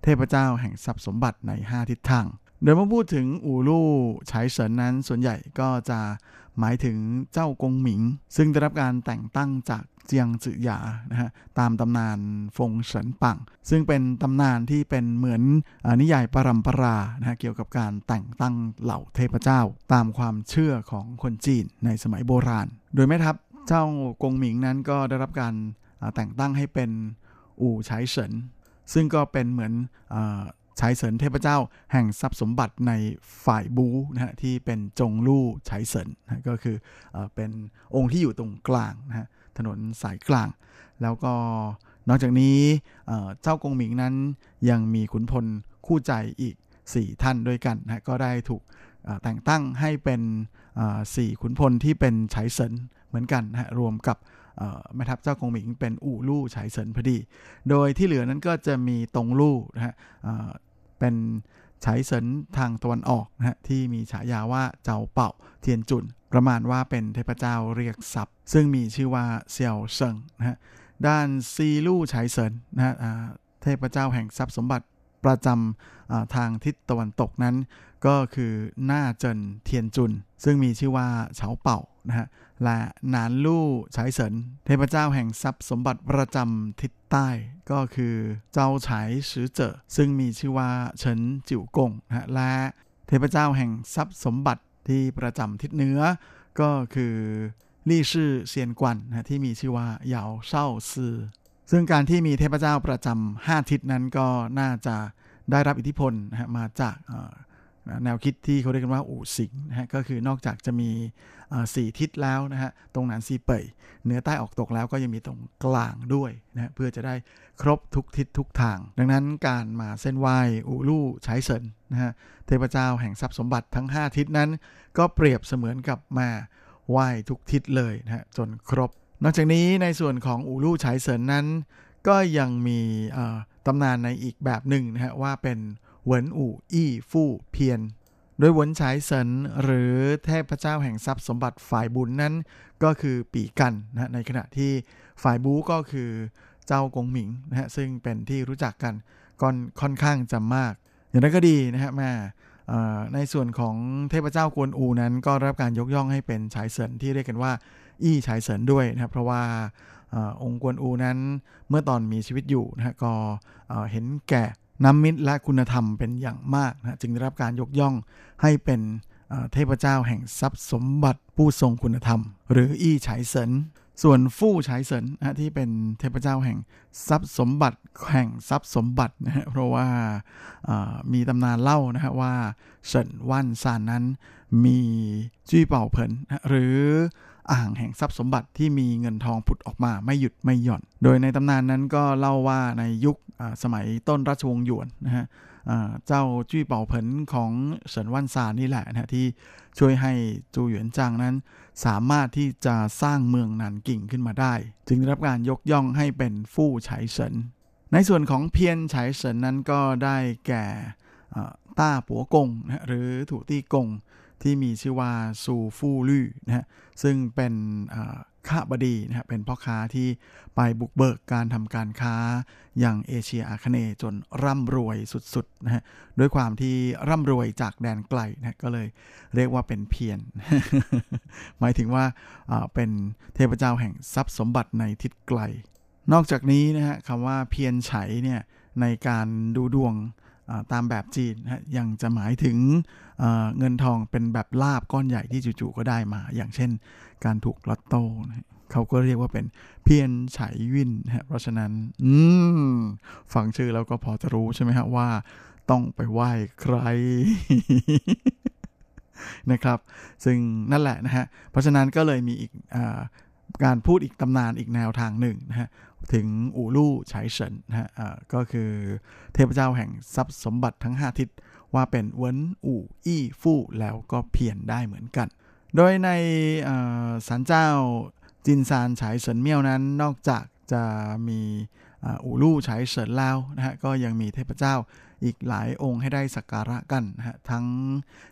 เทพเจ้าแห่งทรัพย์สมบัติใน 5 ทิศทาง โดยเมื่อพูดถึงอู่ลู่ไฉเฉินนั้นส่วนใหญ่ก็จะ หมายถึงเจ้ากงหมิง ซึ่งได้รับการแต่งตั้งจากเจียงจือหยานะฮะตามตำนานฟงเฉินปัง ซึ่งเป็นตำนานที่เป็นเหมือนอนิยายปรัมปรานะฮะเกี่ยวกับการแต่งตั้งเหล่าเทพเจ้า ตามความเชื่อของคนจีนในสมัยโบราณ โดยแม่ทัพเจ้ากงหมิงนั้นก็ได้รับการแต่งตั้งให้เป็นอู่ไฉเฉินซึ่งก็เป็นเหมือนใช้เสริญเทพเจ้าแห่งทรัพย์สมบัติในฝ่ายบูนะฮะที่เป็นจงลู่ใช้เสริญนะก็คืออเป็นองค์ที่อยู่ตรงกลางนะฮะถนนสายกลาง แล้วก็นอกจากนี้เจ้ากงหมิงนั้นยังมีขุนพลคู่ใจอีก 4 ท่านด้วยกันนะก็ได้ถูกแต่งตั้งให้เป็นสี่ขุนพลที่เป็นไฉเสินเหมือนกันนะรวมกับแม่ทัพเจ้ากงหมิงเป็นอู่ลู่ไฉเสินพอดี โดยที่เหลือนั้นก็จะมีตรงลู่นะฮะ เป็นไฉเสินทางตะวันออกนะฮะที่มีฉายาว่าเจ้าเป่าเทียนจุน ประมาณว่าเป็นเทพเจ้าเรียกทรัพย์ ซึ่งมีชื่อว่าเซียวเซิงนะฮะด้านซีลู่ไฉเสินนะฮะเทพเจ้าแห่งทรัพย์สมบัติประจำทางทิศตะวันตกนั้น ก็คือหน้าเจินเทียนจุน ซึ่งมีชื่อว่าเฉาเป่านะฮะ และนานลู่ฉายเสินเทพเจ้าแห่งทรัพย์สมบัติประจำทิศใต้ก็คือเจ้าฉายสือเจอซึ่งมีชื่อว่าเฉินจิ๋วกงนะและเทพเจ้าแห่งทรัพย์สมบัติที่ประจำทิศเหนือ ก็คือลี่ชื่อเซียนกวนนะที่มีชื่อว่าเหยาเช่าซือซึ่งการที่มีเทพเจ้าประจำห้าทิศนั้นก็น่าจะได้รับอิทธิพลนะมาจาก แนวคิดที่เขาเรียกกันว่าอู่สิงนะฮะก็คือนอกจากจะมีสี่ทิศแล้วนะฮะตรงนั้นซีเปยเหนือใต้ออกตกแล้วก็ยังมีตรงกลางด้วยนะะเพื่อจะได้ครบทุกทิศทุกทาง ดังนั้นการมาเส้นไหว้อู่ลู่ใช้เสินนะฮะเทพเจ้าแห่งทรัพย์สมบัติทั้ง 5 ทิศนั้น ก็เปรียบเสมือนกับมาไหว้ทุกทิศเลยนะฮะจนครบ นอกจากนี้ในส่วนของอู่ลู่ใช้เสินนั้น ก็ยังมีตำนานในอีกแบบหนึ่งนะฮะว่าเป็น เหวินอู่อี้ฟู่เพียน โดยหวนฉายเซินหรือเทพเจ้าแห่งทรัพย์สมบัติฝ่ายบุญนั้น ก็คือปีกันนะในขณะที่ฝ่ายบูก็คือเจ้ากงหมิงนะฮะซึ่งเป็นที่รู้จักกันก่อนค่อนข้างจำมาก อย่างนั้นก็ดีนะฮะม่ในส่วนของเทพเจ้ากวนอูนั้น ก็รับการยกย่องให้เป็นฉายเซินที่เรียกกันว่า อี้ฉายเซินด้วยนะครับ เพราะว่าอองค์กวนอูนั้นเมื่อตอนมีชีวิตอยู่นะฮะก็เห็นแก่ น้ำมิตรและคุณธรรมเป็นอย่างมากนะจึงได้รับการยกย่องให้เป็นเทพเจ้าแห่งทรัพย์สมบัติผู้ทรงคุณธรรม หรืออี้ฉายเสินส่วนฟู่ฉายเสินนะที่เป็นเทพเจ้าแห่งทรัพย์สมบัติแห่งทรัพย์สมบัตินะฮะเพราะว่ามีตำนานเล่านะฮะว่าเสินว่านซานนั้นมีจี้เป่าเผินหรือ อ่างแห่งทรัพย์สมบัติที่มีเงินทองผุดออกมาไม่หยุดไม่หย่อน โดยในตำนานนั้นก็เล่าว่าในยุคสมัยต้นราชวงศ์หยวนนะฮะเจ้าจุ้ยเป่าเผินของเฉินวันซานนี่แหละนะที่ช่วยให้จูหยวนจางนั้น สามารถที่จะสร้างเมืองนันกิ่งขึ้นมาได้ จึงได้รับการยกย่องให้เป็นฟู่ไฉเฉินในส่วนของเพียนไฉเฉินนั้นก็ได้แก่ต้าปัวกงนะหรือถูตี้กง ที่มีชื่อว่าซูฟูลี่นะฮะซึ่งเป็นข้าบดีนะเป็นพ่อค้าที่ไปบุกเบิกการทำการค้าอย่างเอเชียอาคเนย์จนร่ำรวยสุดๆนะฮะด้วยความที่ร่ำรวยจากแดนไกลนะก็เลยเรียกว่าเป็นเพียน หมายถึงว่าเป็นเทพเจ้าแห่งทรัพย์สมบัติในทิศไกล นอกจากนี้นะฮะคำว่าเพียนไฉเนี่ยในการดูดวง ตามแบบจีนนะยังจะหมายถึงเงินทองเป็นแบบลาบก้อนใหญ่ที่จู่ๆก็ได้มา อย่างเช่น การถูกลอตโต้นะเขาก็เรียกว่าเป็นเพียนไฉวินฮะเพราะฉะนั้น อืมฟังชื่อแล้วก็พอจะรู้ใช่ไหมฮะว่า ต้องไปไหว้ใครนะครับ ซึ่งนั่นแหละนะฮะเพราะฉะนั้นก็เลยมีอีกอ การพูดอีกตำนานอีกแนวทางหนึ่งนะฮะถึงอู่ลู่ไฉเฉินนะฮะก็คือเทพเจ้าแห่งทรัพย์สมบัติทั้ง 5 ทิศว่าเป็นเวินอู่อี้ฟู่แล้วก็เพียนได้เหมือนกัน โดยในศาลเจ้าจินซานฉายเฉินเมี่ยวนั้น นอกจากจะมีอู่ลู่ฉายเฉินแล้วนะฮะก็ยังมีเทพเจ้าอีกหลายองค์ให้ได้สักการะกันนะฮะทั้ง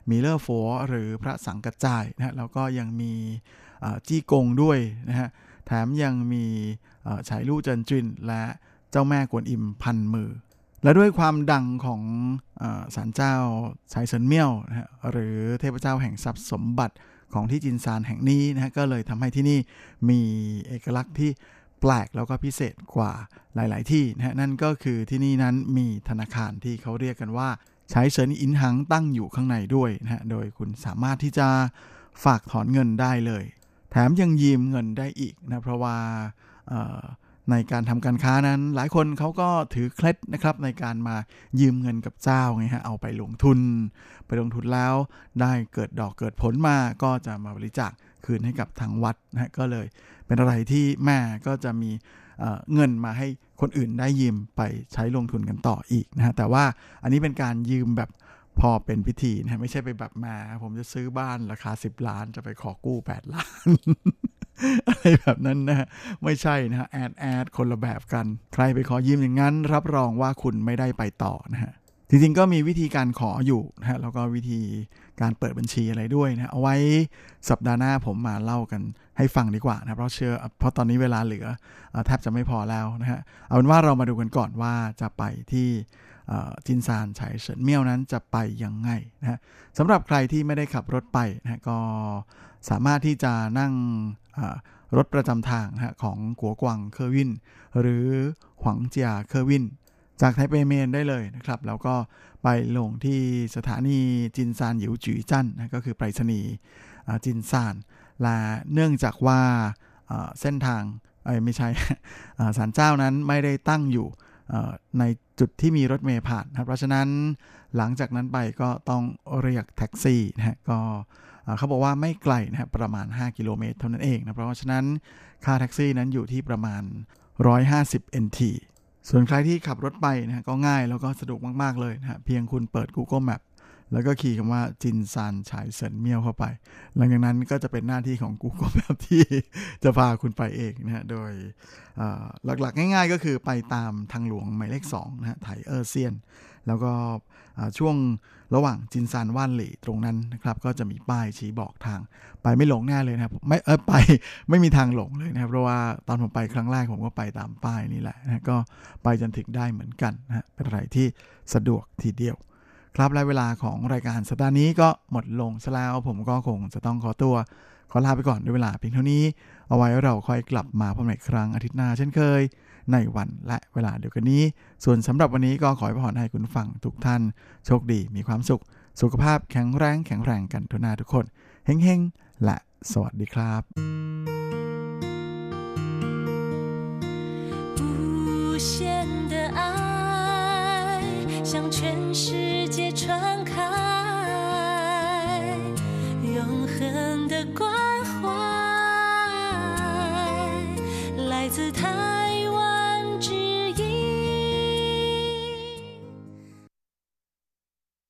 มีเลอร์ฟัวหรือพระสังกัจจายน์นะฮะแล้วก็ยังมี จี้กงด้วยนะฮะแถมยังมีฉายลู่เจินจินและเจ้าแม่กวนอิมพันมือ และด้วยความดังของศาลเจ้าฉายเฉินเมี่ยวนะฮะหรือเทพเจ้าแห่งทรัพย์สมบัติของที่จินซานแห่งนี้นะฮะก็เลยทำให้ที่นี่มีเอกลักษณ์ที่แปลกแล้วก็พิเศษกว่าหลาย ๆ ที่นะฮะนั่นก็คือที่นี่นั้นมีธนาคารที่เขาเรียกกันว่าใช้เฉินอินหังตั้งอยู่ข้างในด้วยนะฮะโดยคุณสามารถที่จะฝากถอนเงินได้เลย แถมยังยืมเงินได้อีกนะเพราะว่าในการทำการค้านั้น หลายคนเขาก็ถือเคล็ดนะครับในการมายืมเงินกับเจ้าไงฮะเอาไปลงทุน ไปลงทุนแล้ว ได้เกิดดอกเกิดผลมาก็จะมาบริจาคคืนให้กับทางวัดนะฮะก็เลยเป็นอะไรที่แม่ก็จะมีเงินมาให้คนอื่นได้ยืมไปใช้ลงทุนกันต่ออีกนะฮะแต่ว่าอันนี้เป็นการยืมแบบ พอเป็นพิธีนะไม่ใช่ไปแบบมา ผมจะซื้อบ้านราคา 10 ล้านจะไปขอกู้ 8 ล้าน อะไรแบบนั้นนะฮะไม่ใช่นะฮะแอดแอดคนละแบบกัน ใครไปขอยืมอย่างนั้น รับรองว่าคุณไม่ได้ไปต่อนะฮะจริงๆก็มีวิธีการขออยู่นะฮะแล้วก็วิธีการเปิดบัญชีอะไรด้วยนะเอาไว้สัปดาห์หน้าผมมาเล่ากันให้ฟังดีกว่านะเพราะเชื่อเพราะตอนนี้เวลาเหลือแทบจะไม่พอแล้วนะฮะเอาเป็นว่าเรามาดูกันก่อนว่าจะไปที่ จินซานไฉเฉินเมี่ยวนั้นจะไปยังไงนะฮะสำหรับใครที่ไม่ได้ขับรถไปนะก็สามารถที่จะนั่งรถประจำทางนะของกัวกวังเคอร์วิน หรือหวังเจียเคอร์วิน จากไทเป Main ได้เลยนะครับ แล้วก็ไปลงที่สถานีจินซาน郵局站นะก็คือไปรษณีย์จินซานและเนื่องจากว่าเส้นทางไม่ใช่ศาลเจ้านั้นไม่ได้ตั้งอยู่ใน จุดที่มีรถเมล์ผ่านนะเพราะฉะนั้นหลังจากนั้นไปก็ต้องเรียกแท็กซี่นะฮะก็เขาบอกว่าไม่ไกลนะครับประมาณ 5 กิโลเมตรเท่านั้นเองนะเพราะฉะนั้นค่าแท็กซี่นั้นอยู่ที่ประมาณ 150 NT ส่วนใครที่ขับรถไปนะก็ง่ายแล้วก็สะดวกมาก ๆ เลยนะเพียงคุณเปิด Google Map แล้วก็ขี่คำว่าจินซานฉายเซินเมียวเข้าไป หลังจากนั้นก็จะเป็นหน้าที่ของ Google Map ที่จะพาคุณไปเองนะฮะ โดยหลักๆ ง่ายๆ ก็คือไปตามทางหลวงหมายเลข2นะฮะไถเออร์เซียน แล้วก็ช่วงระหว่างจินซานว่านหลี่ตรงนั้นนะครับ ก็จะมีป้ายชี้บอกทาง ไปไม่หลงแน่เลยนะครับ ไม่เออไปไม่มีทางหลงเลยนะครับ เพราะว่าตอนผมไปครั้งแรกผมก็ไปตามป้ายนี่แหละนะก็ไปจนถึงได้เหมือนกันนะเป็นอะไรที่สะดวกทีเดียว ครับและเวลาของรายการสัปดาห์นี้ก็หมดลงซะแล้วผมก็คงจะต้องขอตัว ขอลาไปก่อนด้วยเวลาเพียงเท่านี้ เอาไว้เราค่อยกลับมาพบกันอีกครั้งอาทิตย์หน้าเช่นเคย ในวันและเวลาเดียวกันนี้ ส่วนสำหรับวันนี้ก็ขอให้พรให้คุณฟังทุกท่าน โชคดีมีความสุข สุขภาพแข็งแรงแข็งแรงกันทุกนาทุกคนเฮ้งๆและสวัสดีครับ 向全世界传开永恒的光